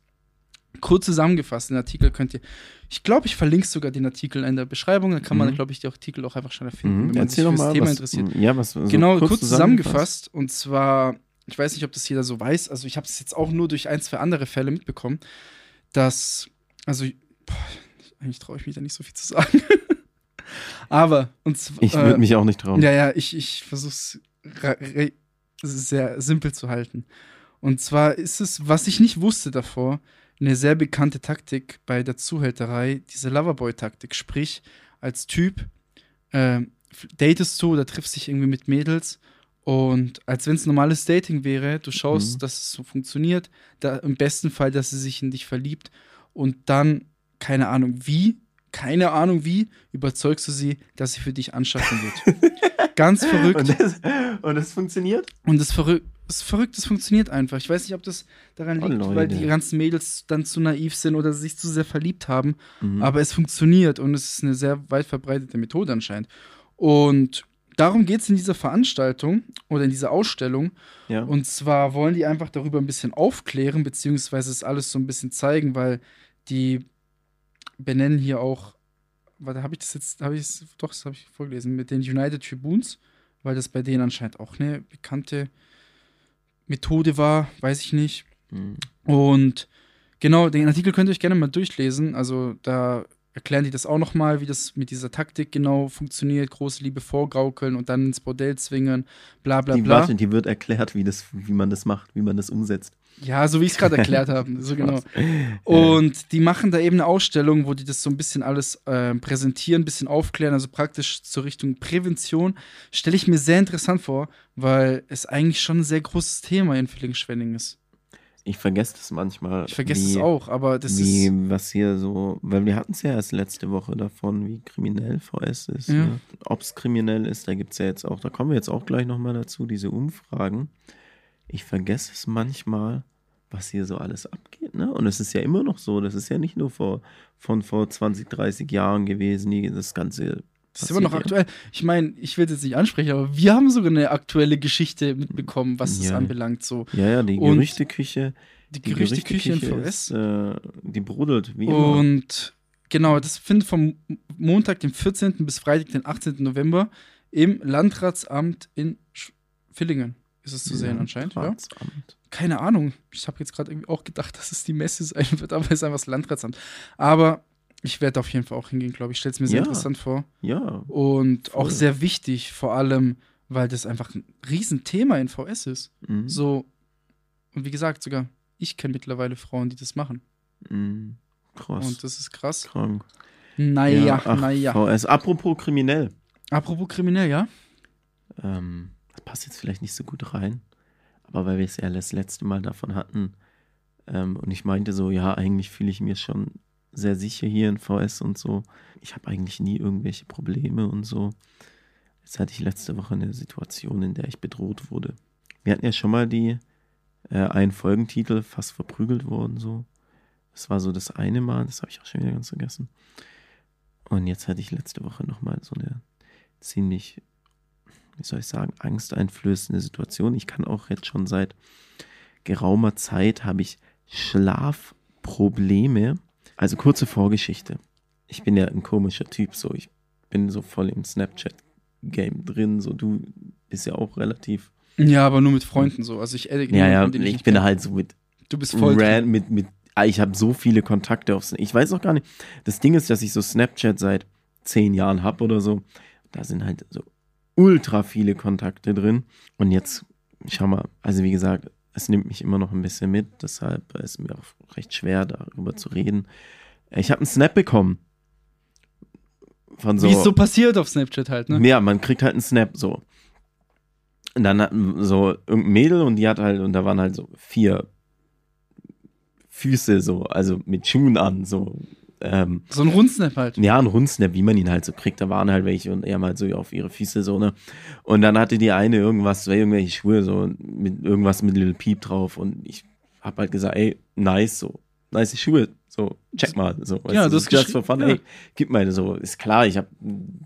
Kurz zusammengefasst, den Artikel könnt ihr, ich glaube, ich verlinke sogar den Artikel in der Beschreibung, dann kann man, Mhm. glaube ich, die Artikel auch einfach schneller finden, Mhm. wenn man Erzähl sich fürs mal, Thema was, interessiert. Ja, was, also genau, kurz, zusammengefasst. Und zwar, ich weiß nicht, ob das jeder so weiß, also ich habe es jetzt auch nur durch ein, zwei andere Fälle mitbekommen, dass, also, boah, eigentlich traue ich mich da nicht so viel zu sagen. Aber, und zwar. Ich würde mich auch nicht trauen. Ja, ja, ich, ich versuche es sehr simpel zu halten. Und zwar ist es, was ich nicht wusste davor, eine sehr bekannte Taktik bei der Zuhälterei, diese Loverboy-Taktik. Sprich, als Typ äh, datest du oder triffst dich irgendwie mit Mädels und als wenn es normales Dating wäre, du schaust, Mhm. dass es so funktioniert, da, im besten Fall, dass sie sich in dich verliebt und dann, keine Ahnung wie, keine Ahnung wie, überzeugst du sie, dass sie für dich anschaffen wird. Ganz verrückt. Und das, und das funktioniert? Und das verrückt, das verrückt, das funktioniert einfach. Ich weiß nicht, ob das daran Oh, liegt, Leute. weil die ganzen Mädels dann zu naiv sind oder sich zu sehr verliebt haben. Mhm. Aber es funktioniert und es ist eine sehr weit verbreitete Methode anscheinend. Und darum geht es in dieser Veranstaltung oder in dieser Ausstellung. ja. Und zwar wollen die einfach darüber ein bisschen aufklären, beziehungsweise es alles so ein bisschen zeigen, weil die benennen hier auch, warte, habe ich das jetzt, habe ich es, doch, das habe ich vorgelesen, mit den United Tribunes, weil das bei denen anscheinend auch eine bekannte Methode war, weiß ich nicht. Mhm. Und genau, den Artikel könnt ihr euch gerne mal durchlesen. Also da erklären die das auch noch mal, wie das mit dieser Taktik genau funktioniert. Große Liebe vorgaukeln und dann ins Bordell zwingen, bla bla Die, bla. warte, die wird erklärt, wie, das, wie man das macht, wie man das umsetzt. Ja, so wie ich es gerade erklärt habe. So genau. Und die machen da eben eine Ausstellung, wo die das so ein bisschen alles äh, präsentieren, ein bisschen aufklären, also praktisch zur Richtung Prävention. Stelle ich mir sehr interessant vor, weil es eigentlich schon ein sehr großes Thema in Villingen-Schwenning ist. Ich vergesse das manchmal. Ich vergesse wie, es auch, aber das wie, ist. was hier so, weil wir hatten es ja erst letzte Woche davon, wie kriminell VS ist. Ja. Ne? Ob es kriminell ist, da gibt es ja jetzt auch, da kommen wir jetzt auch gleich nochmal dazu, diese Umfragen. Ich vergesse es manchmal, was hier so alles abgeht. Ne? Und es ist ja immer noch so, das ist ja nicht nur vor, von vor 20, 30 Jahren gewesen, die, das Ganze. Das ist immer noch ja. aktuell. Ich meine, ich will es jetzt nicht ansprechen, aber wir haben sogar eine aktuelle Geschichte mitbekommen, was es Ja. anbelangt. So Ja, ja, die Gerüchteküche. die Die Gerüchteküche in VS. Ist, äh, die brodelt, wie immer. Und genau, das findet vom Montag, den 14. bis Freitag, den 18. November im Landratsamt in Villingen ist es zu sehen anscheinend. Ja? Landratsamt. Keine Ahnung. Ich habe jetzt gerade irgendwie auch gedacht, dass es die Messe sein wird, aber es ist einfach das Landratsamt. Aber ich werde auf jeden Fall auch hingehen, glaube ich. Ich stelle es mir sehr Ja. interessant vor. Ja, Und auch Voll. sehr wichtig, vor allem, weil das einfach ein Riesenthema in VS ist. mhm. So, und wie gesagt, sogar ich kenne mittlerweile Frauen, die das machen. Mhm. krass. Und das ist krass. krank. Naja, ach, naja. VS. Apropos kriminell. Apropos kriminell, ja? Ähm, das passt jetzt vielleicht nicht so gut rein, aber weil wir es ja das letzte Mal davon hatten ähm, und ich meinte so, ja, eigentlich fühle ich mir schon sehr sicher hier in VS und so. Ich habe eigentlich nie irgendwelche Probleme und so. Jetzt hatte ich letzte Woche eine Situation, in der ich bedroht wurde. Wir hatten ja schon mal die äh, einen Folgentitel fast verprügelt worden so. Das war so das eine Mal, das habe ich auch schon wieder ganz vergessen. Und jetzt hatte ich letzte Woche nochmal so eine ziemlich, wie soll ich sagen, angsteinflößende Situation. Ich kann auch jetzt schon seit geraumer Zeit habe ich Schlafprobleme. Also kurze Vorgeschichte. Ich bin ja ein komischer Typ, so ich bin so voll im Snapchat-Game drin. So du bist ja auch relativ. Ja, aber nur mit Freunden so. Also ich adde Ja, ja, ich nicht bin halt so mit Du bist voll. Ran, mit, mit, ah, ich habe so viele Kontakte auf Snapchat. Ich weiß auch gar nicht. Das Ding ist, dass ich so Snapchat seit zehn Jahren habe oder so. Da sind halt so ultra viele Kontakte drin. Und jetzt, schau mal, also wie gesagt, es nimmt mich immer noch ein bisschen mit. Deshalb ist mir auch recht schwer, darüber zu reden. Ich habe einen Snap bekommen. Von so. Wie es so passiert auf Snapchat halt, ne? Ja, man kriegt halt einen Snap so. Und dann hatten so irgendein Mädel und die hat halt, und da waren halt so vier Füße so, also mit Schuhen an, so. Ähm, So ein Rundsnap halt. ja, ein Hundsnap, wie man ihn halt so kriegt. Da waren halt welche und er halt so auf ihre Füße so, ne? Und dann hatte die eine irgendwas, irgendwelche Schuhe so, mit irgendwas mit Little Peep drauf und ich hab halt gesagt, ey, nice, so, nice Schuhe, so, check mal, so. weißt Ja, du, das so, just for fun, ja. ey, gib meine so, ist klar, ich habe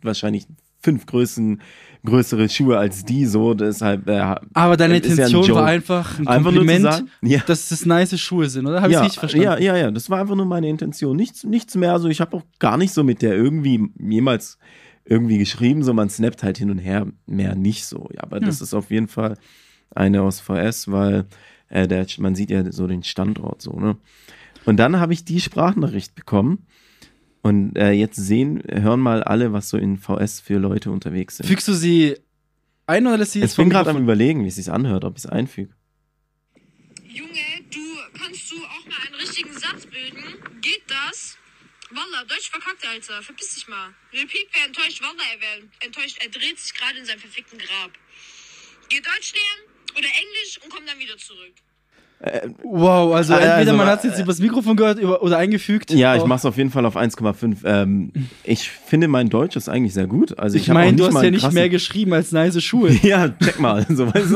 wahrscheinlich fünf Größen, größere Schuhe als die, so, deshalb, äh, Aber deine ist ja ein Intention war einfach ein einfach nur zu Kompliment, sagen, ja. dass das nice Schuhe sind, oder? Habe ich ja, richtig verstanden? Ja, ja, ja, das war einfach nur meine Intention. Nichts, nichts mehr. Also ich habe auch gar nicht so mit der irgendwie jemals irgendwie geschrieben, so man snappt halt hin und her, mehr nicht so. Ja, aber das ist auf jeden Fall eine aus VS, weil äh, der, man sieht ja so den Standort so, ne? Und dann habe ich die Sprachnachricht bekommen. Und äh, jetzt sehen, hören mal alle, was so in VS für Leute unterwegs sind. Fügst du sie ein oder lässt sie jetzt Ich bin gerade am überlegen, wie es sich anhört, ob ich es einfüge. Junge, du kannst du auch mal einen richtigen Satz bilden? Geht das? Wallah, Deutsch verkackt, Alter. Verpiss dich mal. Lil Peep wäre enttäuscht, Wallah, er wäre enttäuscht. Er dreht sich gerade in seinem verfickten Grab. Geh Deutsch lernen oder Englisch und komm dann wieder zurück. Wow, also entweder also, man hat es äh, jetzt übers Mikrofon gehört über, oder eingefügt. Ja, ich Oh. mach's auf jeden Fall auf 1,5. Ähm, ich finde, mein Deutsch ist eigentlich sehr gut. Also ich, Ich meine, du hast mal ja nicht krassen- mehr geschrieben als nice Schuhe. Ja, check mal. So, weißt du?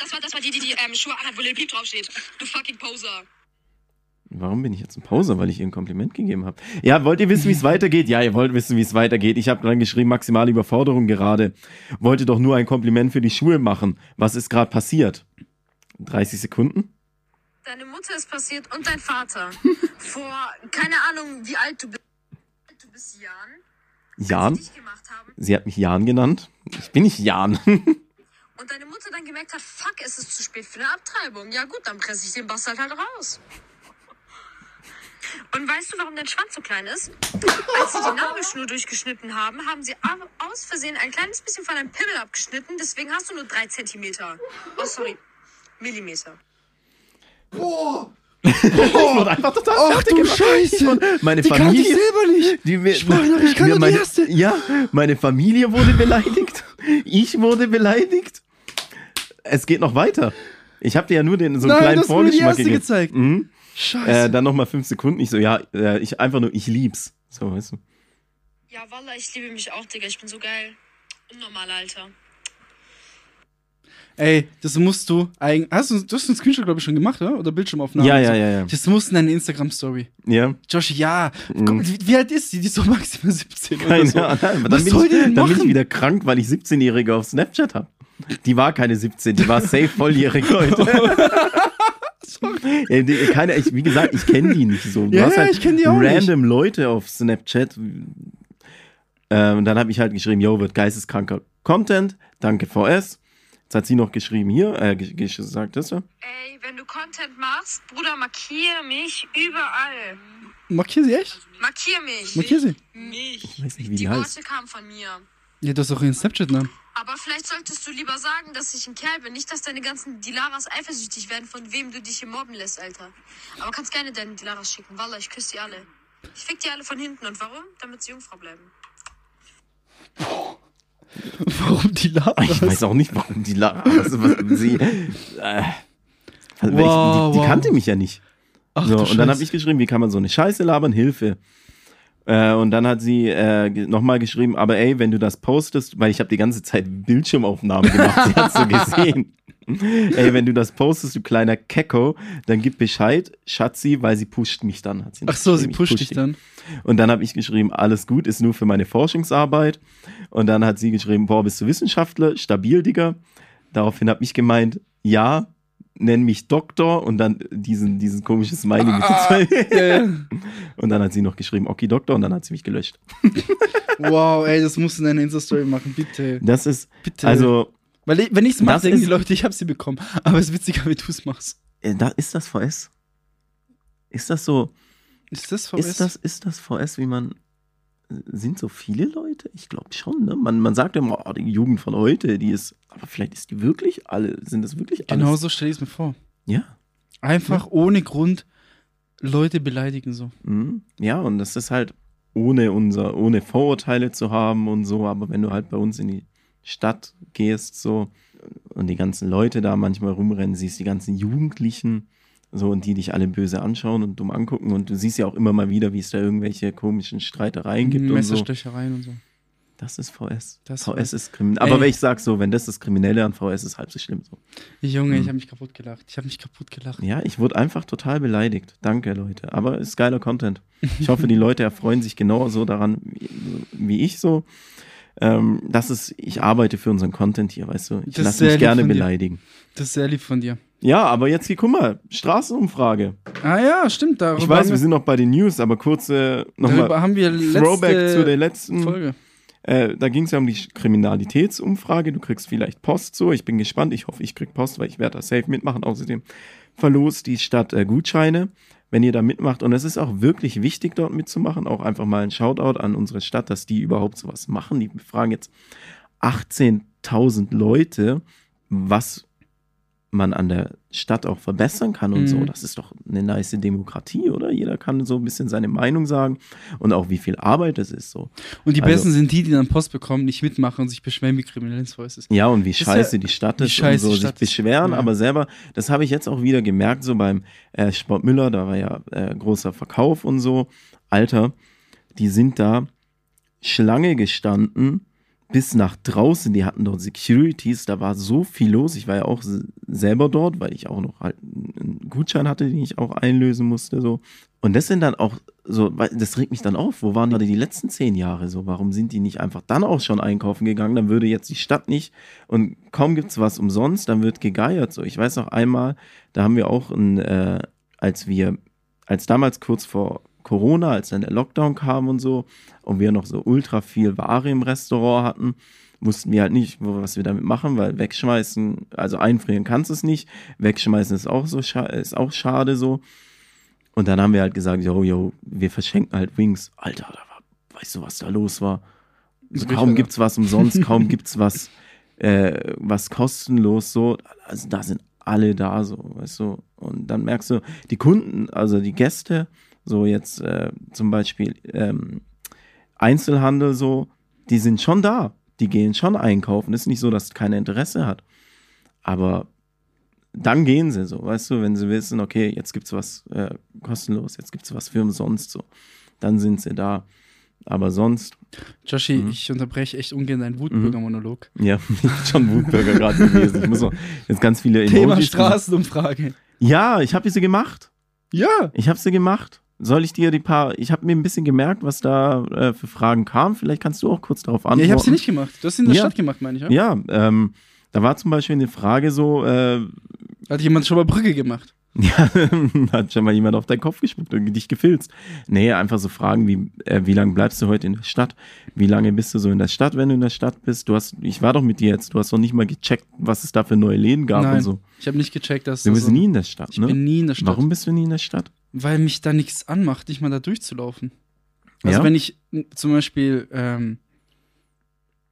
Das war, das war die, die die ähm, Schuhe anhat, wo Lil Peep draufsteht. Du fucking Poser. Warum bin ich jetzt in Pause? Weil ich ihr ein Kompliment gegeben habe. Ja, wollt ihr wissen, wie es weitergeht? Ja, ihr wollt wissen, wie es weitergeht. Ich habe dann geschrieben, maximale Überforderung gerade. Wollte doch nur ein Kompliment für die Schuhe machen. Was ist gerade passiert? 30 Sekunden? Deine Mutter ist passiert und dein Vater. Vor, keine Ahnung, wie alt du bist. Du bist Jan. Jan? Sie hat mich Jan genannt. Ich bin nicht Jan. Und deine Mutter dann gemerkt hat, fuck, es ist zu spät für eine Abtreibung. Ja gut, dann presse ich den Bastard halt raus. Und weißt du, warum dein Schwanz so klein ist? Als sie die Nabelschnur durchgeschnitten haben, haben sie au- aus Versehen ein kleines bisschen von deinem Pimmel abgeschnitten. Deswegen hast du nur drei Zentimeter. Oh, sorry. Millimeter. ich wurde einfach total Ach fertig du gemacht. Scheiße! Meine Die kannte ich Familie. selber nicht. Die, mir- Sprachnachricht kann mir nur die meine, erste. Ja, meine Familie wurde beleidigt. Ich wurde beleidigt. Es geht noch weiter. Ich habe dir ja nur den, so einen Nein, kleinen Vorgeschmack erste gegeben. gezeigt. Mhm. Scheiße. Äh, dann nochmal fünf Sekunden. Ich so, ja, äh, ich einfach nur, ich lieb's. So, weißt du. Ja, Wallah, ich liebe mich auch, Digga. Ich bin so geil. Unnormal, Alter. Ey, das musst du eigentlich. Hast du, du hast einen Screenshot, glaube ich, schon gemacht, oder? Oder Bildschirmaufnahme? Ja, ja, ja, ja. Das muss in deine Instagram-Story. Ja. Josh, ja. Mhm. Wie, wie alt ist die? Die ist so maximal 17 oder Keine so. Ahnung. Dann, Was bin soll ich, die denn dann bin ich wieder krank, weil ich 17-Jährige auf Snapchat habe. Die war keine 17, die war safe volljährig, Leute. Ja, die, keine, ich, wie gesagt, ich kenne die nicht so. Du Ja, halt ich kenn die auch random Leute auf Snapchat. Und dann habe ich halt geschrieben, yo, wird geisteskranker Content. Danke VS. Jetzt hat sie noch geschrieben hier, äh, ge- ge- gesagt, das ja. Ey, wenn du Content machst, Bruder, markier mich überall. Markier sie echt? Markier mich. Markier sie. Mich. Ich weiß nicht, wie die, Die heißt. Worte kamen von mir. Ja, du hast auch ihren Snapchat-Namen. Aber vielleicht solltest du lieber sagen, dass ich ein Kerl bin. Nicht, dass deine ganzen Dilaras eifersüchtig werden, von wem du dich hier mobben lässt, Alter. Aber kannst gerne deine Dilaras schicken. Wallah, ich küsse die alle. Ich fick die alle von hinten. Und warum? Damit sie Jungfrau bleiben. Warum die Lara? Ich weiß auch nicht, warum die la was, was, sie. Äh, also, Wow, ich, die, die wow. kannte mich ja nicht. Ach, So, und dann habe Scheiße. ich geschrieben, wie kann man so eine Scheiße labern? Hilfe. Äh, und dann hat sie äh, nochmal geschrieben, aber ey, wenn du das postest, weil ich habe die ganze Zeit Bildschirmaufnahmen gemacht, sie hat so gesehen. ey, wenn du das postest, du kleiner Kecko, dann gib Bescheid, Schatzi, weil sie pusht mich dann. Hat sie Ach so, sie pusht push dich dann. Und dann habe ich geschrieben, alles gut, ist nur für meine Forschungsarbeit. Und dann hat sie geschrieben, boah, bist du Wissenschaftler? Stabil, Digga. Daraufhin habe ich gemeint, ja, nenn mich Doktor und dann diesen, diesen komischen Smiley mit den zwei. Ja, ja. Und dann hat sie noch geschrieben, okay, Doktor, und dann hat sie mich gelöscht. Wow, ey, das musst du in deiner Insta-Story machen, bitte. Das ist, Bitte. also, Weil ich, wenn ich es mache, denken die Leute, ich habe sie bekommen. Aber es ist witziger, wie du es machst. äh, da ist das VS. Ist das so, Ist das VS? ist das, ist das VS, wie man, sind so viele Leute? Ich glaube schon, ne? Man, man sagt immer, oh, die Jugend von heute, die ist, aber vielleicht ist die wirklich alle, sind das wirklich alles? Genau so stelle ich es mir vor. Ja. Einfach ohne Grund Leute beleidigen so. Mhm. Ja, und das ist halt ohne unser, ohne Vorurteile zu haben und so, aber wenn du halt bei uns in die Stadt gehst, so, und die ganzen Leute da manchmal rumrennen, siehst die ganzen Jugendlichen, so, und die dich alle böse anschauen und dumm angucken. Und du siehst ja auch immer mal wieder, wie es da irgendwelche komischen Streitereien gibt. Messerstechereien und so. Das ist VS. Das VS ist kriminell. Aber wenn ich sag so, wenn das das Kriminelle an VS ist, halb so schlimm so. Junge, Mhm. ich habe mich kaputt gelacht. Ich habe mich kaputt gelacht. Ja, ich wurde einfach total beleidigt. Danke, Leute. Aber ist geiler Content. Ich hoffe, die Leute erfreuen sich genauso daran wie, ich so. Ähm, das ist, ich arbeite für unseren Content hier, weißt du. Ich lasse mich gerne beleidigen. Das ist sehr lieb von dir. Ja, aber jetzt hier, guck mal, Straßenumfrage. Ah ja, stimmt. Darüber Ich weiß, wir sind noch bei den News, aber kurz äh, darüber nochmal haben wir Throwback zu der letzten Folge. Äh, da ging es ja um die Kriminalitätsumfrage. Du kriegst vielleicht Post so. Ich bin gespannt. Ich hoffe, ich krieg Post, weil ich werde da safe mitmachen. Außerdem verlost die Stadt äh, Gutscheine, wenn ihr da mitmacht. Und es ist auch wirklich wichtig, dort mitzumachen. Auch einfach mal ein Shoutout an unsere Stadt, dass die überhaupt sowas machen. Die fragen jetzt 18.000 Leute, was man an der Stadt auch verbessern kann und Mhm. so. Das ist doch eine nice Demokratie, oder? Jeder kann so ein bisschen seine Meinung sagen und auch wie viel Arbeit es ist so. Und die Also- Besten sind die, die dann Post bekommen, nicht mitmachen und sich beschweren, wie kriminell es ist. Ja, und wie ist scheiße ja- die Stadt ist scheiße und so sich beschweren, Ja. aber selber, das habe ich jetzt auch wieder gemerkt, so beim äh, Sport Müller, da war ja äh, großer Verkauf und so. Alter, die sind da Schlange gestanden bis nach draußen, die hatten dort Securities, da war so viel los. Ich war ja auch selber dort, weil ich auch noch halt einen Gutschein hatte, den ich auch einlösen musste, so. Und das sind dann auch so, das regt mich dann auf. Wo waren die die letzten zehn Jahre so? Warum sind die nicht einfach dann auch schon einkaufen gegangen? Dann würde jetzt die Stadt nicht und kaum gibt's was umsonst, dann wird gegeiert. So, ich weiß noch einmal, da haben wir auch ein, äh, als wir, als damals kurz vor Corona, als dann der Lockdown kam und so, und wir noch so ultra viel Ware im Restaurant hatten, wussten wir halt nicht, was wir damit machen, weil wegschmeißen, also einfrieren kannst du es nicht, wegschmeißen ist auch so ist auch schade so. Und dann haben wir halt gesagt, yo, yo, wir verschenken halt Wings. Alter, da war, weißt du, was da los war? So, kaum gibt's was umsonst, kaum gibt's was, äh, was kostenlos so. Also da sind alle da so, weißt du. Und dann merkst du, die Kunden, also die Gäste, so jetzt äh, zum Beispiel ähm, Einzelhandel so, die sind schon da. Die gehen schon einkaufen. Ist nicht so, dass keiner Interesse hat. Aber dann gehen sie so, weißt du, wenn sie wissen, okay, jetzt gibt's was äh, kostenlos, jetzt gibt's was für umsonst so. Dann sind sie da. Aber sonst, Joshi, Mhm. ich unterbreche echt ungern deinen Wutbürger-Monolog. ja, schon Wutbürger gerade gewesen. Ich muss noch jetzt ganz viele Thema Emojis- Straßenumfrage. Ja, ich habe sie gemacht. Ja. Ich habe sie gemacht. Soll ich dir die paar, ich habe mir ein bisschen gemerkt, was da äh, für Fragen kamen. Vielleicht kannst du auch kurz darauf ja. antworten. Ich habe sie nicht gemacht. Du hast sie in der Ja. Stadt gemacht, meine ich, ja? Ja, ähm, da war zum Beispiel eine Frage so, äh, Hat jemand schon mal Brücke gemacht? ja, hat schon mal jemand auf deinen Kopf gespuckt und dich gefilzt. Nee, einfach so Fragen wie, äh, wie lange bleibst du heute in der Stadt? Wie lange bist du so in der Stadt, wenn du in der Stadt bist? Du hast, ich war doch mit dir jetzt, du hast doch nicht mal gecheckt, was es da für neue Läden gab Nein. und so. Ich habe nicht gecheckt, dass Du das bist so- nie in der Stadt, Ich ne? bin nie in der Stadt. Warum bist du nie in der Stadt? Weil mich da nichts anmacht, nicht mal da durchzulaufen. Also Ja? wenn ich zum Beispiel ähm,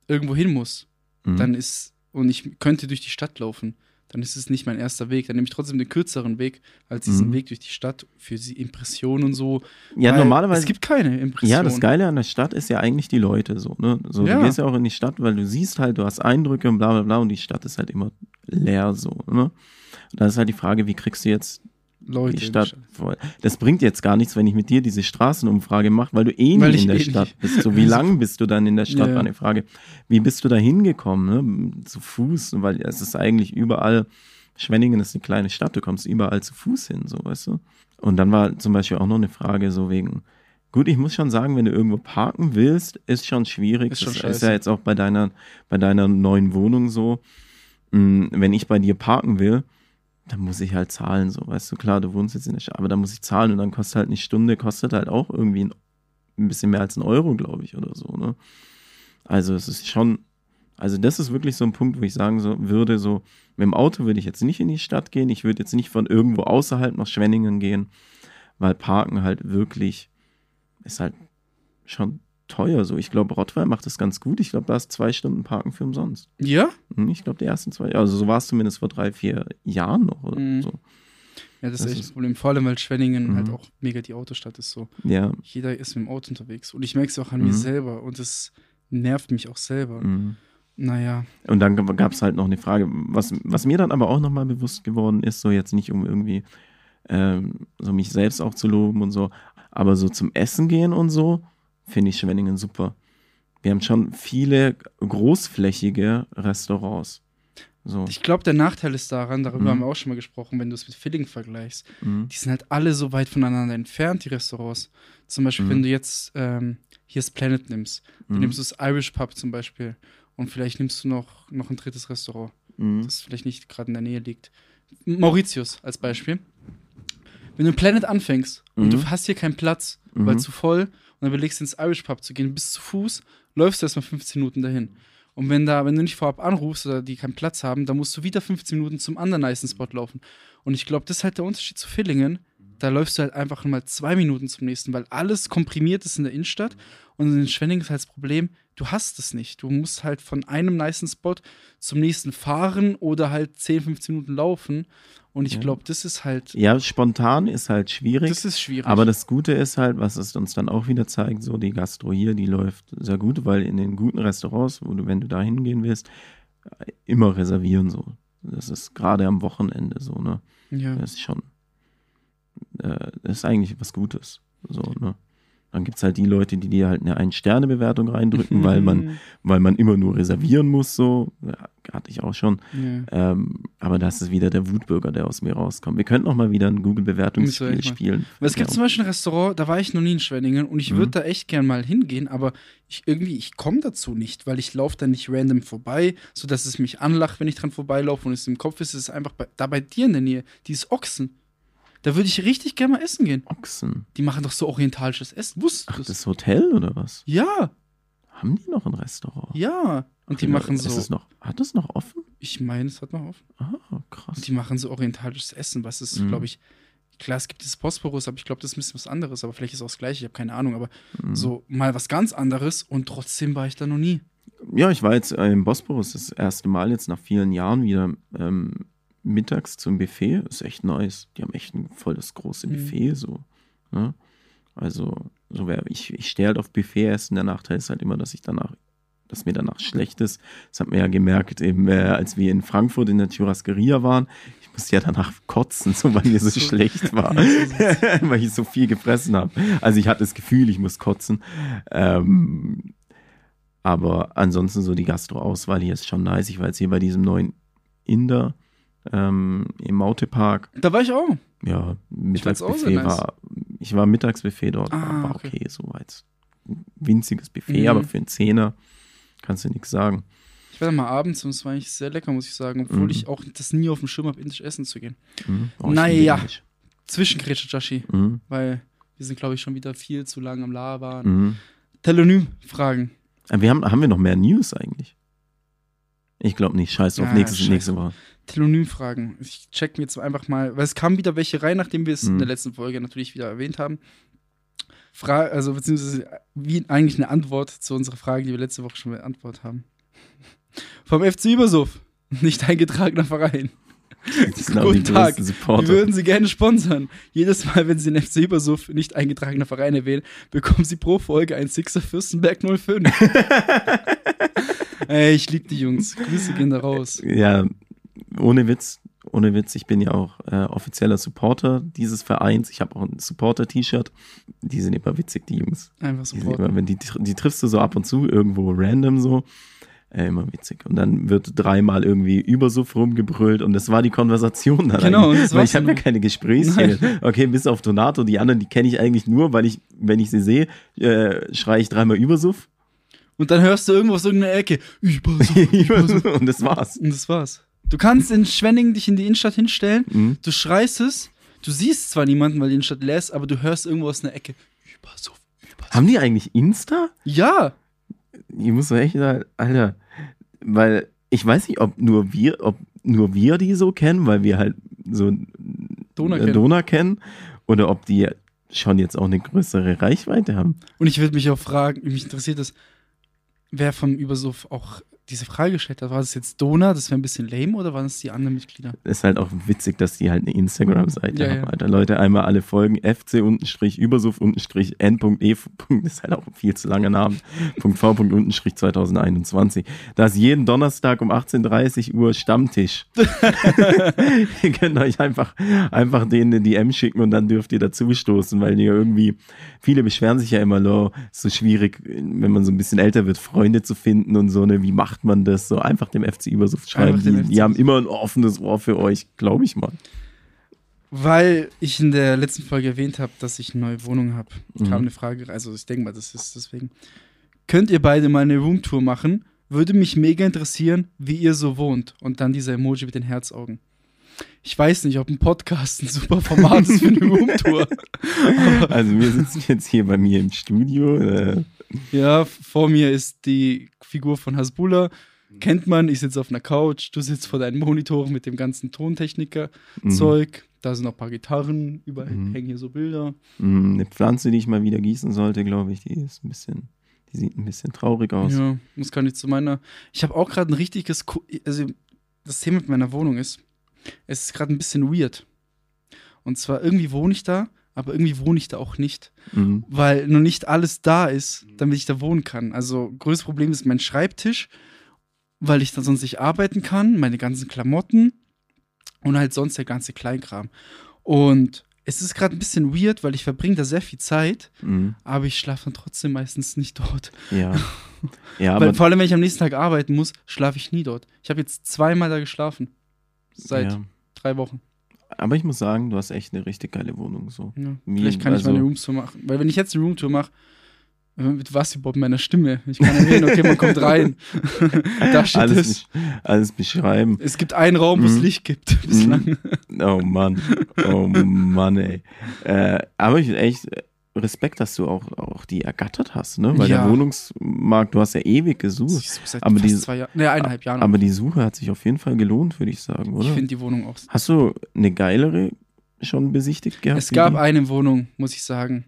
irgendwo hin muss, Mhm. dann ist, und ich könnte durch die Stadt laufen, dann ist es nicht mein erster Weg. Dann nehme ich trotzdem den kürzeren Weg als diesen Mhm. Weg durch die Stadt für die Impression und so. ja, normalerweise. Es gibt keine Impression. Ja, das Geile an der Stadt ist ja eigentlich die Leute so, ne? So, Ja. du gehst ja auch in die Stadt, weil du siehst halt, du hast Eindrücke und bla bla bla und die Stadt ist halt immer leer so, ne? Da ist halt die Frage, wie kriegst du jetzt Leute. die Stadt voll? Das bringt jetzt gar nichts, wenn ich mit dir diese Straßenumfrage mache, weil du eh Weil nie ich in der eh Stadt nicht. bist. So, wie lang bist du dann in der Stadt, Ja. war eine Frage. Wie bist du da hingekommen, ne? Zu Fuß, weil es ist eigentlich überall, Schwenningen ist eine kleine Stadt, du kommst überall zu Fuß hin, so, weißt du? Und dann war zum Beispiel auch noch eine Frage so wegen, Gut, ich muss schon sagen, wenn du irgendwo parken willst, ist schon schwierig. Ist schon das ist ja jetzt auch bei deiner, bei deiner neuen Wohnung so. Mm, Wenn ich bei dir parken will, dann muss ich halt zahlen, so, weißt du, klar, du wohnst jetzt in der Stadt, aber dann muss ich zahlen und dann kostet halt eine Stunde, kostet halt auch irgendwie ein, ein bisschen mehr als ein Euro, glaube ich, oder so, ne? Also es ist schon, also das ist wirklich so ein Punkt, wo ich sagen so, würde, so, mit dem Auto würde ich jetzt nicht in die Stadt gehen, ich würde jetzt nicht von irgendwo außerhalb nach Schwenningen gehen, weil Parken halt wirklich ist halt schon teuer so. Ich glaube, Rottweil macht das ganz gut. Ich glaube, da ist zwei Stunden Parken für umsonst. Ja? Hm, Ich glaube, die ersten zwei, also so war es zumindest vor drei, vier Jahren noch oder Mhm. so. Ja, das, Das ist echt ist- ein Problem. Vor allem, weil Schwenningen Mhm. halt auch mega die Autostadt ist so. Ja. Jeder ist mit dem Auto unterwegs. Und ich merke es auch an Mhm. mir selber. Und das nervt mich auch selber. Mhm. Naja. Und dann gab es halt noch eine Frage, was, was mir dann aber auch nochmal bewusst geworden ist, so jetzt nicht um irgendwie ähm, so mich selbst auch zu loben und so, aber so zum Essen gehen und so, finde ich Schwenningen super. Wir haben schon viele großflächige Restaurants. So. Ich glaube, der Nachteil ist daran, darüber Mhm. haben wir auch schon mal gesprochen, wenn du es mit Filling vergleichst. Mhm. Die sind halt alle so weit voneinander entfernt, die Restaurants. Zum Beispiel, Mhm. wenn du jetzt ähm, hier das Planet nimmst, dann Mhm. nimmst du das Irish Pub zum Beispiel. Und vielleicht nimmst du noch, noch ein drittes Restaurant, Mhm. das vielleicht nicht gerade in der Nähe liegt. Mauritius als Beispiel. Wenn du Planet anfängst und Mhm. du hast hier keinen Platz, weil Mhm. zu voll, dann überlegst ins Irish Pub zu gehen, bis zu Fuß, läufst du erstmal 15 Minuten dahin. Und wenn da, wenn du nicht vorab anrufst oder die keinen Platz haben, dann musst du wieder 15 Minuten zum anderen nicen Spot laufen. Und ich glaube, das ist halt der Unterschied zu Villingen. Da läufst du halt einfach mal zwei Minuten zum nächsten, weil alles komprimiert ist in der Innenstadt. Und in Schwenningen ist halt das Problem, du hast es nicht. Du musst halt von einem nicen Spot zum nächsten fahren oder halt 10, 15 Minuten laufen. Und ich Ja. glaube, das ist halt, Ja, spontan ist halt schwierig. das ist schwierig. Aber das Gute ist halt, was es uns dann auch wieder zeigt, so die Gastro hier, die läuft sehr gut, weil in den guten Restaurants, wo du, wenn du da hingehen willst, immer reservieren so. Das ist gerade am Wochenende so, ne? ja. Das ist schon, äh, das ist eigentlich was Gutes. So, ne? Dann gibt es halt die Leute, die dir halt eine Ein-Sterne-Bewertung reindrücken, weil man, weil man immer nur reservieren muss, so. Ja, hatte ich auch schon. Ja. Ähm, aber das ist wieder der Wutbürger, der aus mir rauskommt. Wir könnten auch mal wieder ein Google-Bewertungsspiel spielen. Weil es gibt Ja. zum Beispiel ein Restaurant, da war ich noch nie in Schwenningen und ich Mhm. würde da echt gern mal hingehen, aber ich irgendwie, ich komme dazu nicht, weil ich laufe da nicht random vorbei, sodass es mich anlacht, wenn ich dran vorbeilaufe und es im Kopf ist, es ist einfach bei, da bei dir in der Nähe, dieses Ochsen. Da würde ich richtig gerne mal essen gehen. Ochsen. Die machen doch so orientalisches Essen. Wusstest Ach, das Hotel oder was? Ja, Haben die noch ein Restaurant? ja. Und die Ach, machen ist so, Es noch, hat es noch offen? ich meine, es hat noch offen. Ah, krass. Und die machen so orientalisches Essen, was ist, Mhm. glaube ich, klar, es gibt das Bosporus, aber ich glaube, das ist ein bisschen was anderes, aber vielleicht ist auch das gleiche, ich habe keine Ahnung, aber Mhm. so mal was ganz anderes und trotzdem war ich da noch nie. Ja, ich war jetzt äh, im Bosporus das erste Mal jetzt nach vielen Jahren wieder ähm, mittags zum Buffet. Ist echt nice. Die haben echt ein voll das große Mhm. Buffet so. Ne? Also, so wär, ich, ich stehe halt auf Buffet-Essen. Der Nachteil ist halt immer, dass ich danach, dass mir danach schlecht ist. Das hat man ja gemerkt, eben, äh, als wir in Frankfurt in der Churrascaria waren. Ich musste ja danach kotzen, so weil mir so, So. schlecht war. Weil ich so viel gefressen habe. Also ich hatte das Gefühl, ich muss kotzen. Ähm, aber ansonsten so die Gastro-Auswahl hier ist schon nice. Ich war jetzt hier bei diesem neuen Inder ähm, im Mautepark. Da war ich auch. Ja, auch Mittagsbuffet sehr nice. war. Ich war Mittagsbuffet dort, Ah, war, okay. okay, soweit. Ein winziges Buffet, Mhm. aber für einen Zehner kannst du nichts sagen. Ich war da mal abends und es war eigentlich sehr lecker, muss ich sagen, obwohl Mhm. ich auch das nie auf dem Schirm habe, indisch essen zu gehen. Mhm. Oh, ich Naja. Zwischengrätsche, Joshi, Mhm. weil wir sind, glaube ich, schon wieder viel zu lang am Labern. Mhm. Telonym-Fragen. Äh, Wir haben, haben wir noch mehr News eigentlich? Ich glaube nicht. Scheiß auf Ja, nächstes, scheiß nächste drauf. Woche. Telonym-Fragen. Ich check mir jetzt einfach mal, weil es kamen wieder welche rein, nachdem wir es in Mhm. der letzten Folge natürlich wieder erwähnt haben. Fra also beziehungsweise wie eigentlich eine Antwort zu unserer Frage, die wir letzte Woche schon beantwortet haben. Vom FC Übersuff, nicht eingetragener Verein. Die Guten Tag. Wir würden Sie gerne sponsern. Jedes Mal, wenn Sie den FC Übersuff nicht eingetragener Verein erwähnen, bekommen Sie pro Folge ein Sixer Fürstenberg 05. Ey, ich liebe die Jungs. Grüße gehen da raus. Ja, ohne Witz, ohne Witz, ich bin ja auch äh, offizieller Supporter dieses Vereins. Ich habe auch ein Supporter-T-Shirt. Die sind immer witzig, die Jungs. Einfach Die, sind Support. immer, wenn die, die triffst du so ab und zu irgendwo random so. Äh, immer witzig. Und dann wird dreimal irgendwie Übersuff rumgebrüllt und das war die Konversation dann. Genau, das Weil ich habe ja keine Gesprächsthemen. Okay, bis auf Donato, die anderen, die kenne ich eigentlich nur, weil ich, wenn ich sie sehe, äh, schreie ich dreimal Übersuff. Und dann hörst du irgendwo aus irgendeiner Ecke, Übersuff, Übersuff. und das war's. Und das war's. Du kannst in Schwenningen dich in die Innenstadt hinstellen, Mhm. du schreist es, du siehst zwar niemanden, weil die Innenstadt leer ist, aber du hörst irgendwo aus einer Ecke, Übersuff, Übersuff. Haben die eigentlich Insta? Ja, Ich muss echt sagen, Alter, weil ich weiß nicht, ob nur wir, ob nur wir die so kennen, weil wir halt so Donau äh, kennen. Donau kennen, oder ob die schon jetzt auch eine größere Reichweite haben. Und ich würde mich auch fragen, mich interessiert das, wer vom Übersuff auch diese Frage gestellt hat, war das jetzt Dona, das wäre ein bisschen lame, oder waren es die anderen Mitglieder? Ist halt auch witzig, dass die halt eine Instagram-Seite Ja, haben, ja. Alter. Leute, einmal alle folgen. fc-übersuff-n.e. Das ist halt auch ein viel zu langer Name. .v.2021. Da ist jeden Donnerstag um 18.30 Uhr Stammtisch. ihr könnt euch einfach, einfach denen eine DM schicken und dann dürft ihr dazustoßen, weil ihr irgendwie, viele beschweren sich ja immer, lo, ist so schwierig, wenn man so ein bisschen älter wird, Freunde zu finden und so, ne, wie macht man das? So einfach dem FC Übersuff schreiben. Einfach dem Die, die haben immer ein offenes Ohr für euch, glaube ich mal. Weil ich in der letzten Folge erwähnt habe, dass ich eine neue Wohnung habe, Mhm. kam eine Frage, also ich denke mal, das ist deswegen. Könnt ihr beide mal eine Roomtour machen? Würde mich mega interessieren, wie ihr so wohnt. Und dann dieser Emoji mit den Herzaugen. Ich weiß nicht, ob ein Podcast ein super Format ist für eine Roomtour. Also wir sitzen jetzt hier bei mir im Studio. Äh, Ja, vor mir ist die Figur von Hasbullah. Kennt man, ich sitze auf einer Couch, du sitzt vor deinen Monitoren mit dem ganzen Tontechniker-Zeug. Da sind noch ein paar Gitarren, überall Mhm. hängen hier so Bilder. mh, eine Pflanze, die ich mal wieder gießen sollte, glaube ich, die ist ein bisschen, die sieht ein bisschen traurig aus. Ja, das kann ich zu meiner. Ich habe auch gerade ein richtiges. Also, das Thema mit meiner Wohnung ist, es ist gerade ein bisschen weird. Und zwar irgendwie wohne ich da, aber irgendwie wohne ich da auch nicht, Mhm. weil noch nicht alles da ist, damit ich da wohnen kann. Also, größtes Problem ist mein Schreibtisch, weil ich da sonst nicht arbeiten kann, meine ganzen Klamotten und halt sonst der ganze Kleinkram. Und es ist gerade ein bisschen weird, weil ich verbringe da sehr viel Zeit, Mhm. aber ich schlafe dann trotzdem meistens nicht dort. Ja. Ja, Weil aber vor allem, wenn ich am nächsten Tag arbeiten muss, schlafe ich nie dort. Ich habe jetzt zweimal da geschlafen. Seit ja. drei Wochen. Aber ich muss sagen, du hast echt eine richtig geile Wohnung so. Ja. Mir- Vielleicht kann ich also- meine Roomtour machen. Weil wenn ich jetzt eine Roomtour mache, äh, mit was überhaupt meiner Stimme? Ich kann erwähnen, okay, man kommt rein. da steht Alles, es. alles beschreiben. Es gibt einen Raum, wo es Mhm. Licht gibt. Bislang. Oh Mann. Oh Mann, ey. Äh, aber ich echt Respekt, dass du auch, auch die ergattert hast, ne? Weil Ja. der Wohnungsmarkt, du hast ja ewig gesucht. Ich seit Aber diese- zwei Jahren. Ne, eineinhalb Jahren. Aber die Suche hat sich auf jeden Fall gelohnt, würde ich sagen, ich oder? finde die Wohnung auch. Hast du eine geilere schon besichtigt gehabt? Es gab die? eine Wohnung, muss ich sagen.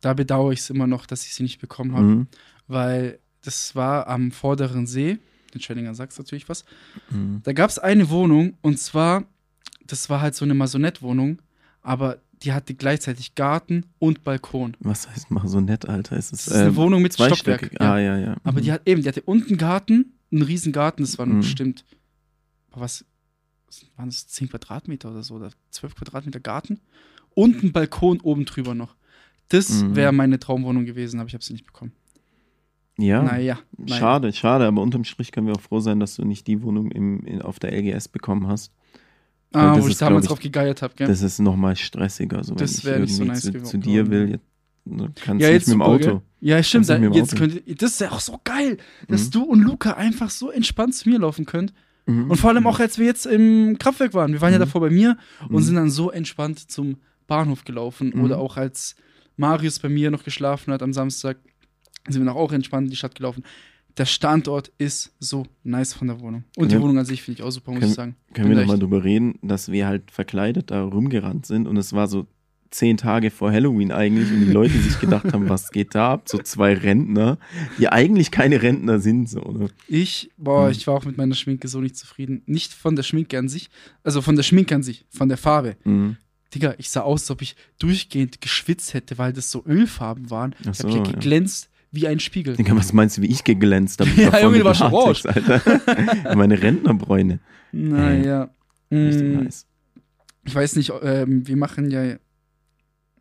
Da bedauere ich es immer noch, dass ich sie nicht bekommen habe. Mhm. Weil das war am vorderen See. Den Schwenninger sagst natürlich was. Mhm. Da gab es eine Wohnung und zwar, das war halt so eine Maisonette-Wohnung, aber die hatte gleichzeitig Garten und Balkon. Was heißt mal so nett, Alter? Ist es Das ist eine ähm, Wohnung mit Stockwerk. Ja. Ah, ja, ja. Aber Mhm. die hat eben, die hatte unten Garten, einen riesen Garten, das waren Mhm. bestimmt, was, waren das 10 Quadratmeter oder so, oder 12 Quadratmeter Garten und ein Balkon oben drüber noch. Das Mhm. wäre meine Traumwohnung gewesen, aber ich habe sie nicht bekommen. Ja, Naja, naja. schade, schade, aber unterm Strich können wir auch froh sein, dass du nicht die Wohnung im, in, auf der LGS bekommen hast. Ah, das wo ich ist, damals ich, drauf gegeiert habe, gell? Das ist nochmal stressiger. So, wenn Das ich wär nicht so nice zu, geworden. zu dir will, jetzt, du kannst ja, nicht jetzt mit dem Auto. Gell? Ja, stimmt. Nicht dem Jetzt könnt das ist ja auch so geil, dass Mhm. du und Luca einfach so entspannt zu mir laufen könnt. Mhm. Und vor allem auch, als wir jetzt im Kraftwerk waren. Wir waren ja Mhm. davor bei mir und Mhm. sind dann so entspannt zum Bahnhof gelaufen. Mhm. Oder auch als Marius bei mir noch geschlafen hat am Samstag, sind wir noch auch entspannt in die Stadt gelaufen. Der Standort ist so nice von der Wohnung. Und die Wohnung an sich finde ich auch super, muss können- ich sagen. Können wir nochmal drüber reden, dass wir halt verkleidet da rumgerannt sind und es war so zehn Tage vor Halloween eigentlich und die Leute sich gedacht haben, was geht da ab? So zwei Rentner, die eigentlich keine Rentner sind, so, ne? Ich, boah, Mhm. ich war auch mit meiner Schminke so nicht zufrieden. Nicht von der Schminke an sich, also von der Schminke an sich, von der Farbe. Mhm. Digga, ich sah aus, als ob ich durchgehend geschwitzt hätte, weil das so Ölfarben waren. Ach ich so, habe hier ja. geglänzt wie ein Spiegel. Digga, was meinst du, wie ich geglänzt habe? Ja, Junge, du warst schon Alter. Meine Rentnerbräune. Naja. Richtig Mm, nice. Ich weiß nicht, ähm, wir machen ja.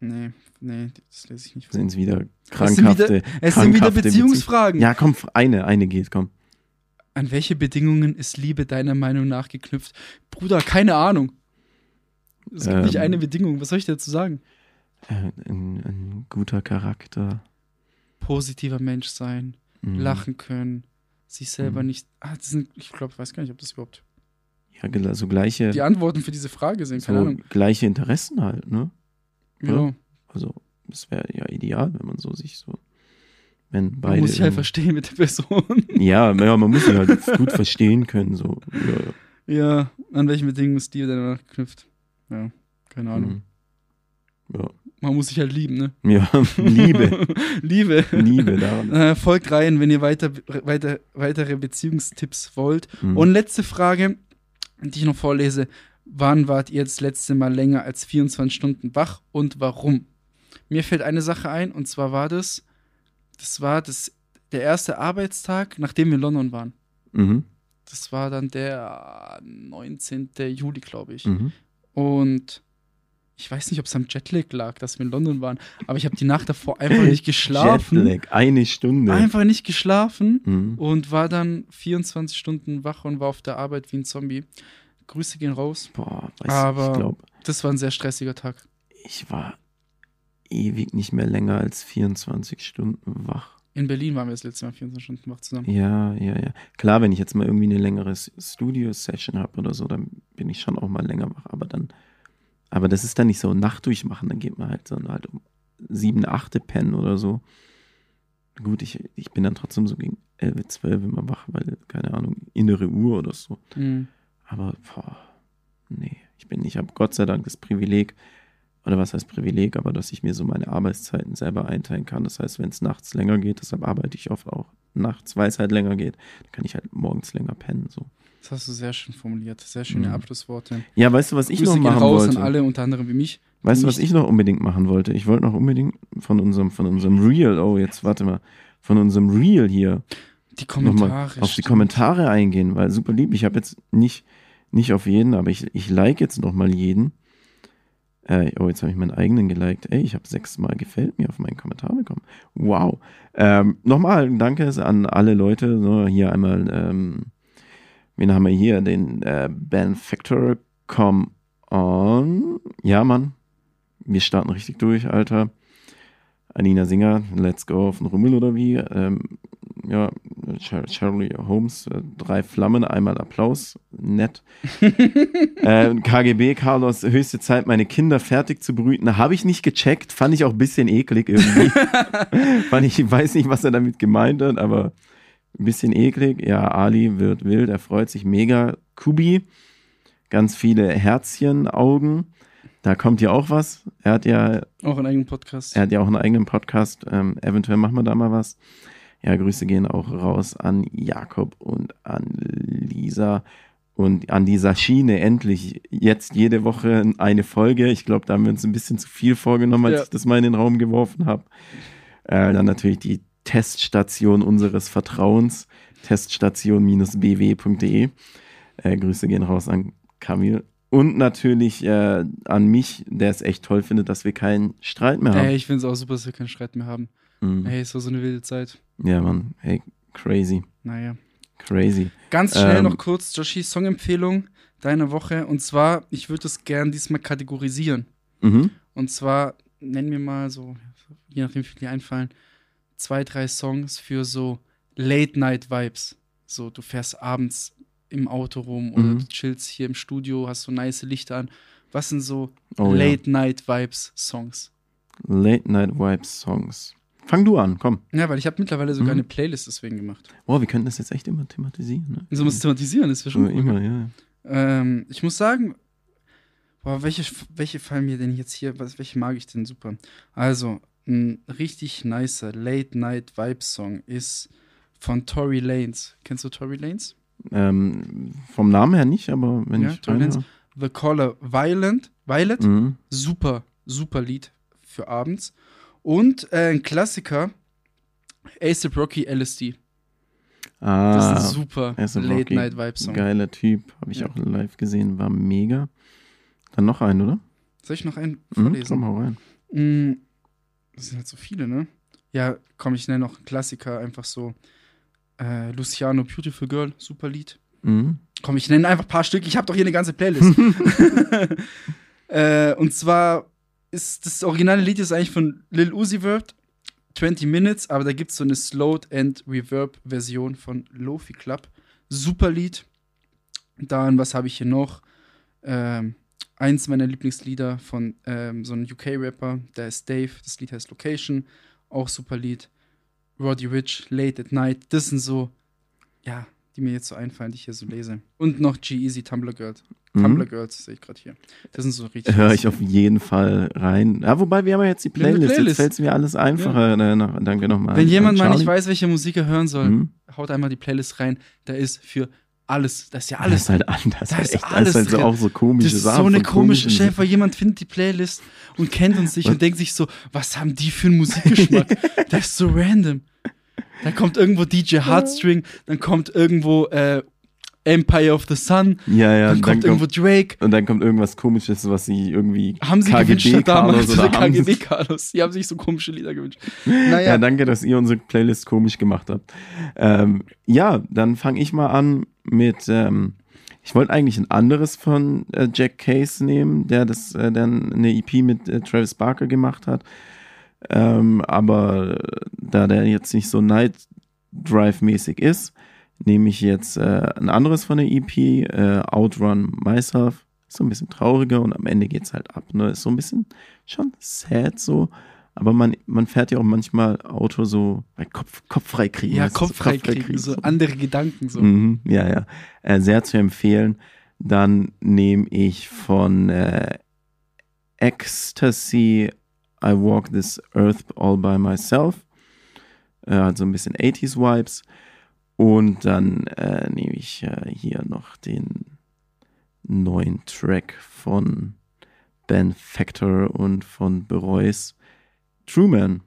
Nee, nee, das lese ich nicht vor. Sind wieder Es sind krankhafte. wieder, es sind wieder krankhafte Beziehungsfragen. Ja, komm, eine, eine geht, komm. An welche Bedingungen ist Liebe deiner Meinung nach geknüpft? Bruder, keine Ahnung. Es gibt Ähm. nicht eine Bedingung. Was soll ich dazu sagen? Äh, ein, ein guter Charakter. Positiver Mensch sein, Mhm. lachen können, sich selber Mhm. nicht. Ah, das sind, ich glaube, weiß gar nicht, ob das überhaupt Ja, gel- so gleiche, die Antworten für diese Frage sind. Keine so Ahnung. gleiche Interessen halt, ne? Ja, oder? Also, das wäre ja ideal, wenn man so sich so. Wenn man beide. muss sich halt verstehen mit der Person. ja, ja, man muss sich halt gut verstehen können, so. Ja, ja, an welchen Bedingungen ist Liebe deiner Meinung nach geknüpft? Ja, keine Ahnung. Mhm. Ja, Man muss sich halt lieben, ne? Ja, Liebe. Liebe. Liebe daran. Äh, folgt rein, wenn ihr weiter, weiter, weitere Beziehungstipps wollt. Mhm. Und letzte Frage, die ich noch vorlese. Wann wart ihr das letzte Mal länger als 24 Stunden wach und warum? Mir fällt eine Sache ein und zwar war das, das war das, der erste Arbeitstag, nachdem wir in London waren. Mhm. Das war dann der 19. Juli, glaube ich. Mhm. Und ich weiß nicht, ob es am Jetlag lag, dass wir in London waren, aber ich habe die Nacht davor einfach nicht geschlafen. Jetlag, eine Stunde. Einfach nicht geschlafen Mhm. und war dann 24 Stunden wach und war auf der Arbeit wie ein Zombie. Grüße gehen raus. Boah, weißt Aber- du, ich glaube, Das war ein sehr stressiger Tag. ich war ewig nicht mehr länger als 24 Stunden wach. In Berlin waren wir das letzte Mal 24 Stunden wach zusammen. Ja, ja, ja. Klar, wenn ich jetzt mal irgendwie eine längere Studio-Session habe oder so, dann bin ich schon auch mal länger wach. Aber dann, aber das ist dann nicht so Nacht durchmachen, dann geht man halt so halt um sieben, achte pennen oder so. Gut, ich, ich bin dann trotzdem so gegen 11, 12 immer wach, weil, keine Ahnung, innere Uhr oder so. Mhm. Aber, boah, nee, ich bin, ich habe Gott sei Dank das Privileg, oder was heißt Privileg, aber dass ich mir so meine Arbeitszeiten selber einteilen kann. Das heißt, wenn es nachts länger geht, deshalb arbeite ich oft auch nachts, weil es halt länger geht, dann kann ich halt morgens länger pennen. So. Das hast du sehr schön formuliert. Sehr schöne Mhm. Abschlussworte. Ja, weißt du, was ich Grüße noch machen raus wollte? an alle, unter anderem wie mich. Weißt du, was ich noch unbedingt machen wollte? Ich wollte noch unbedingt von unserem, von unserem Reel, oh, jetzt warte mal, von unserem Reel hier Die Kommentare. auf die. Kommentare eingehen, weil super lieb. Ich habe jetzt nicht, nicht auf jeden, aber ich, ich like jetzt nochmal jeden. Äh, oh, jetzt habe ich meinen eigenen geliked. Ey, ich habe sechsmal gefällt mir auf meinen Kommentar bekommen. Wow. Ähm, nochmal ein Danke an alle Leute. So, hier einmal, ähm, wen haben wir hier? Den äh, Ben Factor. Come on. Ja, Mann. Wir starten richtig durch, Alter. Anina Singer, Let's Go auf den Rummel oder wie? Ähm, ja, Char Charlie Holmes, äh, drei Flammen, einmal Applaus, nett. äh, KGB, Carlos, höchste Zeit, meine Kinder fertig zu brüten. Habe ich nicht gecheckt, fand ich auch ein bisschen eklig irgendwie. fand ich, ich weiß nicht, was er damit gemeint hat, aber ein bisschen eklig. Ja, Ali wird wild, er freut sich mega. Kubi, ganz viele Herzchen, Augen. Da kommt ja auch was. Er hat ja Auch einen eigenen Podcast. er hat ja auch einen eigenen Podcast. Ähm, eventuell machen wir da mal was. Ja, Grüße gehen auch raus an Jakob und an Lisa und an die Schiene endlich jetzt jede Woche eine Folge. Ich glaube, da haben wir uns ein bisschen zu viel vorgenommen, als Ja. ich das mal in den Raum geworfen habe. Äh, dann natürlich die Teststation unseres Vertrauens, teststation-bw.de. Äh, Grüße gehen raus an Kamil. Und natürlich äh, an mich, der es echt toll findet, dass wir keinen Streit mehr haben. Ey, ich finde es auch super, dass wir keinen Streit mehr haben. Mhm. Ey, es war so eine wilde Zeit. Ja, Mann. Hey, crazy. Naja. Crazy. Ganz schnell Ähm, noch kurz, Joshi, Songempfehlung deiner Woche. Und zwar, ich würde es gern diesmal kategorisieren. Mhm. Und zwar, nennen wir mal so, je nachdem, wie viele dir einfallen, zwei, drei Songs für so Late-Night-Vibes. So, du fährst abends im Auto rum oder Mhm. du chillst hier im Studio, hast so nice Lichter an. Was sind so Oh, ja. Late-Night-Vibes-Songs? Late Night Vibes Songs. Fang du an, komm. Ja, weil ich habe mittlerweile sogar Mhm. eine Playlist deswegen gemacht. Boah, wir könnten das jetzt echt immer thematisieren. Ne? So muss thematisieren, das wäre so schon cool. immer, ja. Ähm, ich muss sagen, boah, welche, welche fallen mir denn jetzt hier, was, welche mag ich denn super? Also, ein richtig nicer Late-Night-Vibe-Song ist von Tory Lanez. Kennst du Tory Lanez? Ähm, vom Namen her nicht, aber wenn Ja, ich Tory reinhöre. The Color Violent, Violet, Mhm. super, super Lied für abends. Und äh, ein Klassiker, ASAP Rocky LSD. Das Ah, ist ein super Late-Night-Vibe-Song. geiler Typ. Habe ich Ja. auch live gesehen, war mega. Dann noch einen, oder? Soll ich noch einen Mhm, vorlesen? komm, hau rein. Mm, Das sind halt so viele, ne? Ja, komm, ich nenne noch einen Klassiker, einfach so. Äh, Luciano, Beautiful Girl, super Lied. Mhm. Komm, ich nenne einfach ein paar Stück, ich habe doch hier eine ganze Playlist. äh, und zwar ist das originale Lied ist eigentlich von Lil Uzi Vert, 20 Minutes, aber da gibt es so eine Slowed and Reverb Version von Lofi Club. Super Lied. Dann, was habe ich hier noch? Ähm, eins meiner Lieblingslieder von ähm, so einem UK-Rapper, der ist Dave, das Lied heißt Location, auch super Lied. Roddy Rich, Late at Night, das sind so, ja, die mir jetzt so einfallen, die ich hier so lese. Und noch G-Easy Tumblr Girls. Mhm. Tumblr Girls sehe ich gerade hier. Das sind so richtig. Höre ich auf jeden Fall rein. Ja, wobei wir haben ja jetzt die eine Playlist. Jetzt Playlist. fällt es mir alles einfacher. Äh, noch- danke nochmal. Wenn jemand mal nicht weiß, welche Musik er hören soll, Mhm. haut einmal die Playlist rein. Da ist für alles, das ist ja Alles alles. ist halt anders. Da ist echt, alles das ist halt so auch so komische Das ist Sachen. so eine komische, vor, jemand findet die Playlist und kennt uns nicht Was? und denkt sich so, was haben die für einen Musikgeschmack? das ist so random. Dann kommt irgendwo DJ Heartstring, dann kommt irgendwo äh, Empire of the Sun, Ja, ja. dann und kommt dann irgendwo Drake. und dann kommt irgendwas Komisches, was sie irgendwie. Haben sie gewünscht KGB damals Carlos oder sie- KGB Carlos? Die haben sich so komische Lieder gewünscht. Ja, Naja, danke, dass ihr unsere Playlist komisch gemacht habt. Ähm, ja, dann fange ich mal an mit. Ähm, ich wollte eigentlich ein anderes von äh, Jack Case nehmen, der das äh, dann eine EP mit äh, Travis Barker gemacht hat. Ähm, aber äh, da der jetzt nicht so Night Drive-mäßig ist, nehme ich jetzt äh, ein anderes von der EP, äh, Outrun Myself. Ist so ein bisschen trauriger und am Ende geht's halt ab. Ne? Ist so ein bisschen schon sad so. Aber man, man fährt ja auch manchmal Auto so bei Kopf, Kopf frei kriegen. ja, weißt du, Kopf frei kriegen, so andere Gedanken so. Mhm, ja, ja. Äh, sehr zu empfehlen. Dann nehme ich von äh, Ecstasy I Walk This Earth All By Myself. Äh, so ein bisschen 80s Vibes. Und dann äh, nehme ich äh, hier noch den neuen Track von Ben Factor und von Bereus. Truman.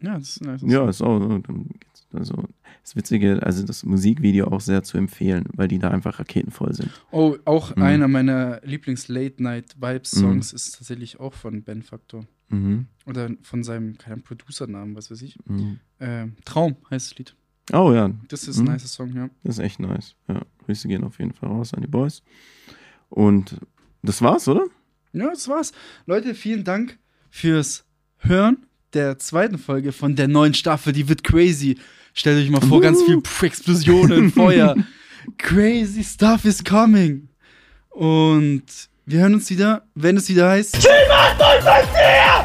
Ja, das ist nice. Ja, ist auch, geht's- also das Witzige, also das Musikvideo auch sehr zu empfehlen, weil die da einfach raketenvoll sind. Oh, auch Mhm. einer meiner Lieblings-Late-Night-Vibes-Songs ist tatsächlich auch von Ben Factor. Mhm. Oder von seinem, keinem Producernamen, was weiß ich. Mhm. Äh, Traum heißt das Lied. Oh ja, Das ist ein Mhm. nicer Song, ja. das ist echt nice. Ja, Grüße gehen auf jeden Fall raus an die Boys. Und das war's, oder? Ja, das war's. Leute, vielen Dank fürs Hören der zweiten Folge von der neuen Staffel. Die wird crazy. Stellt euch mal vor, ganz viel Explosionen, Feuer. crazy stuff is coming. Und wir hören uns wieder, wenn es wieder heißt. Was her!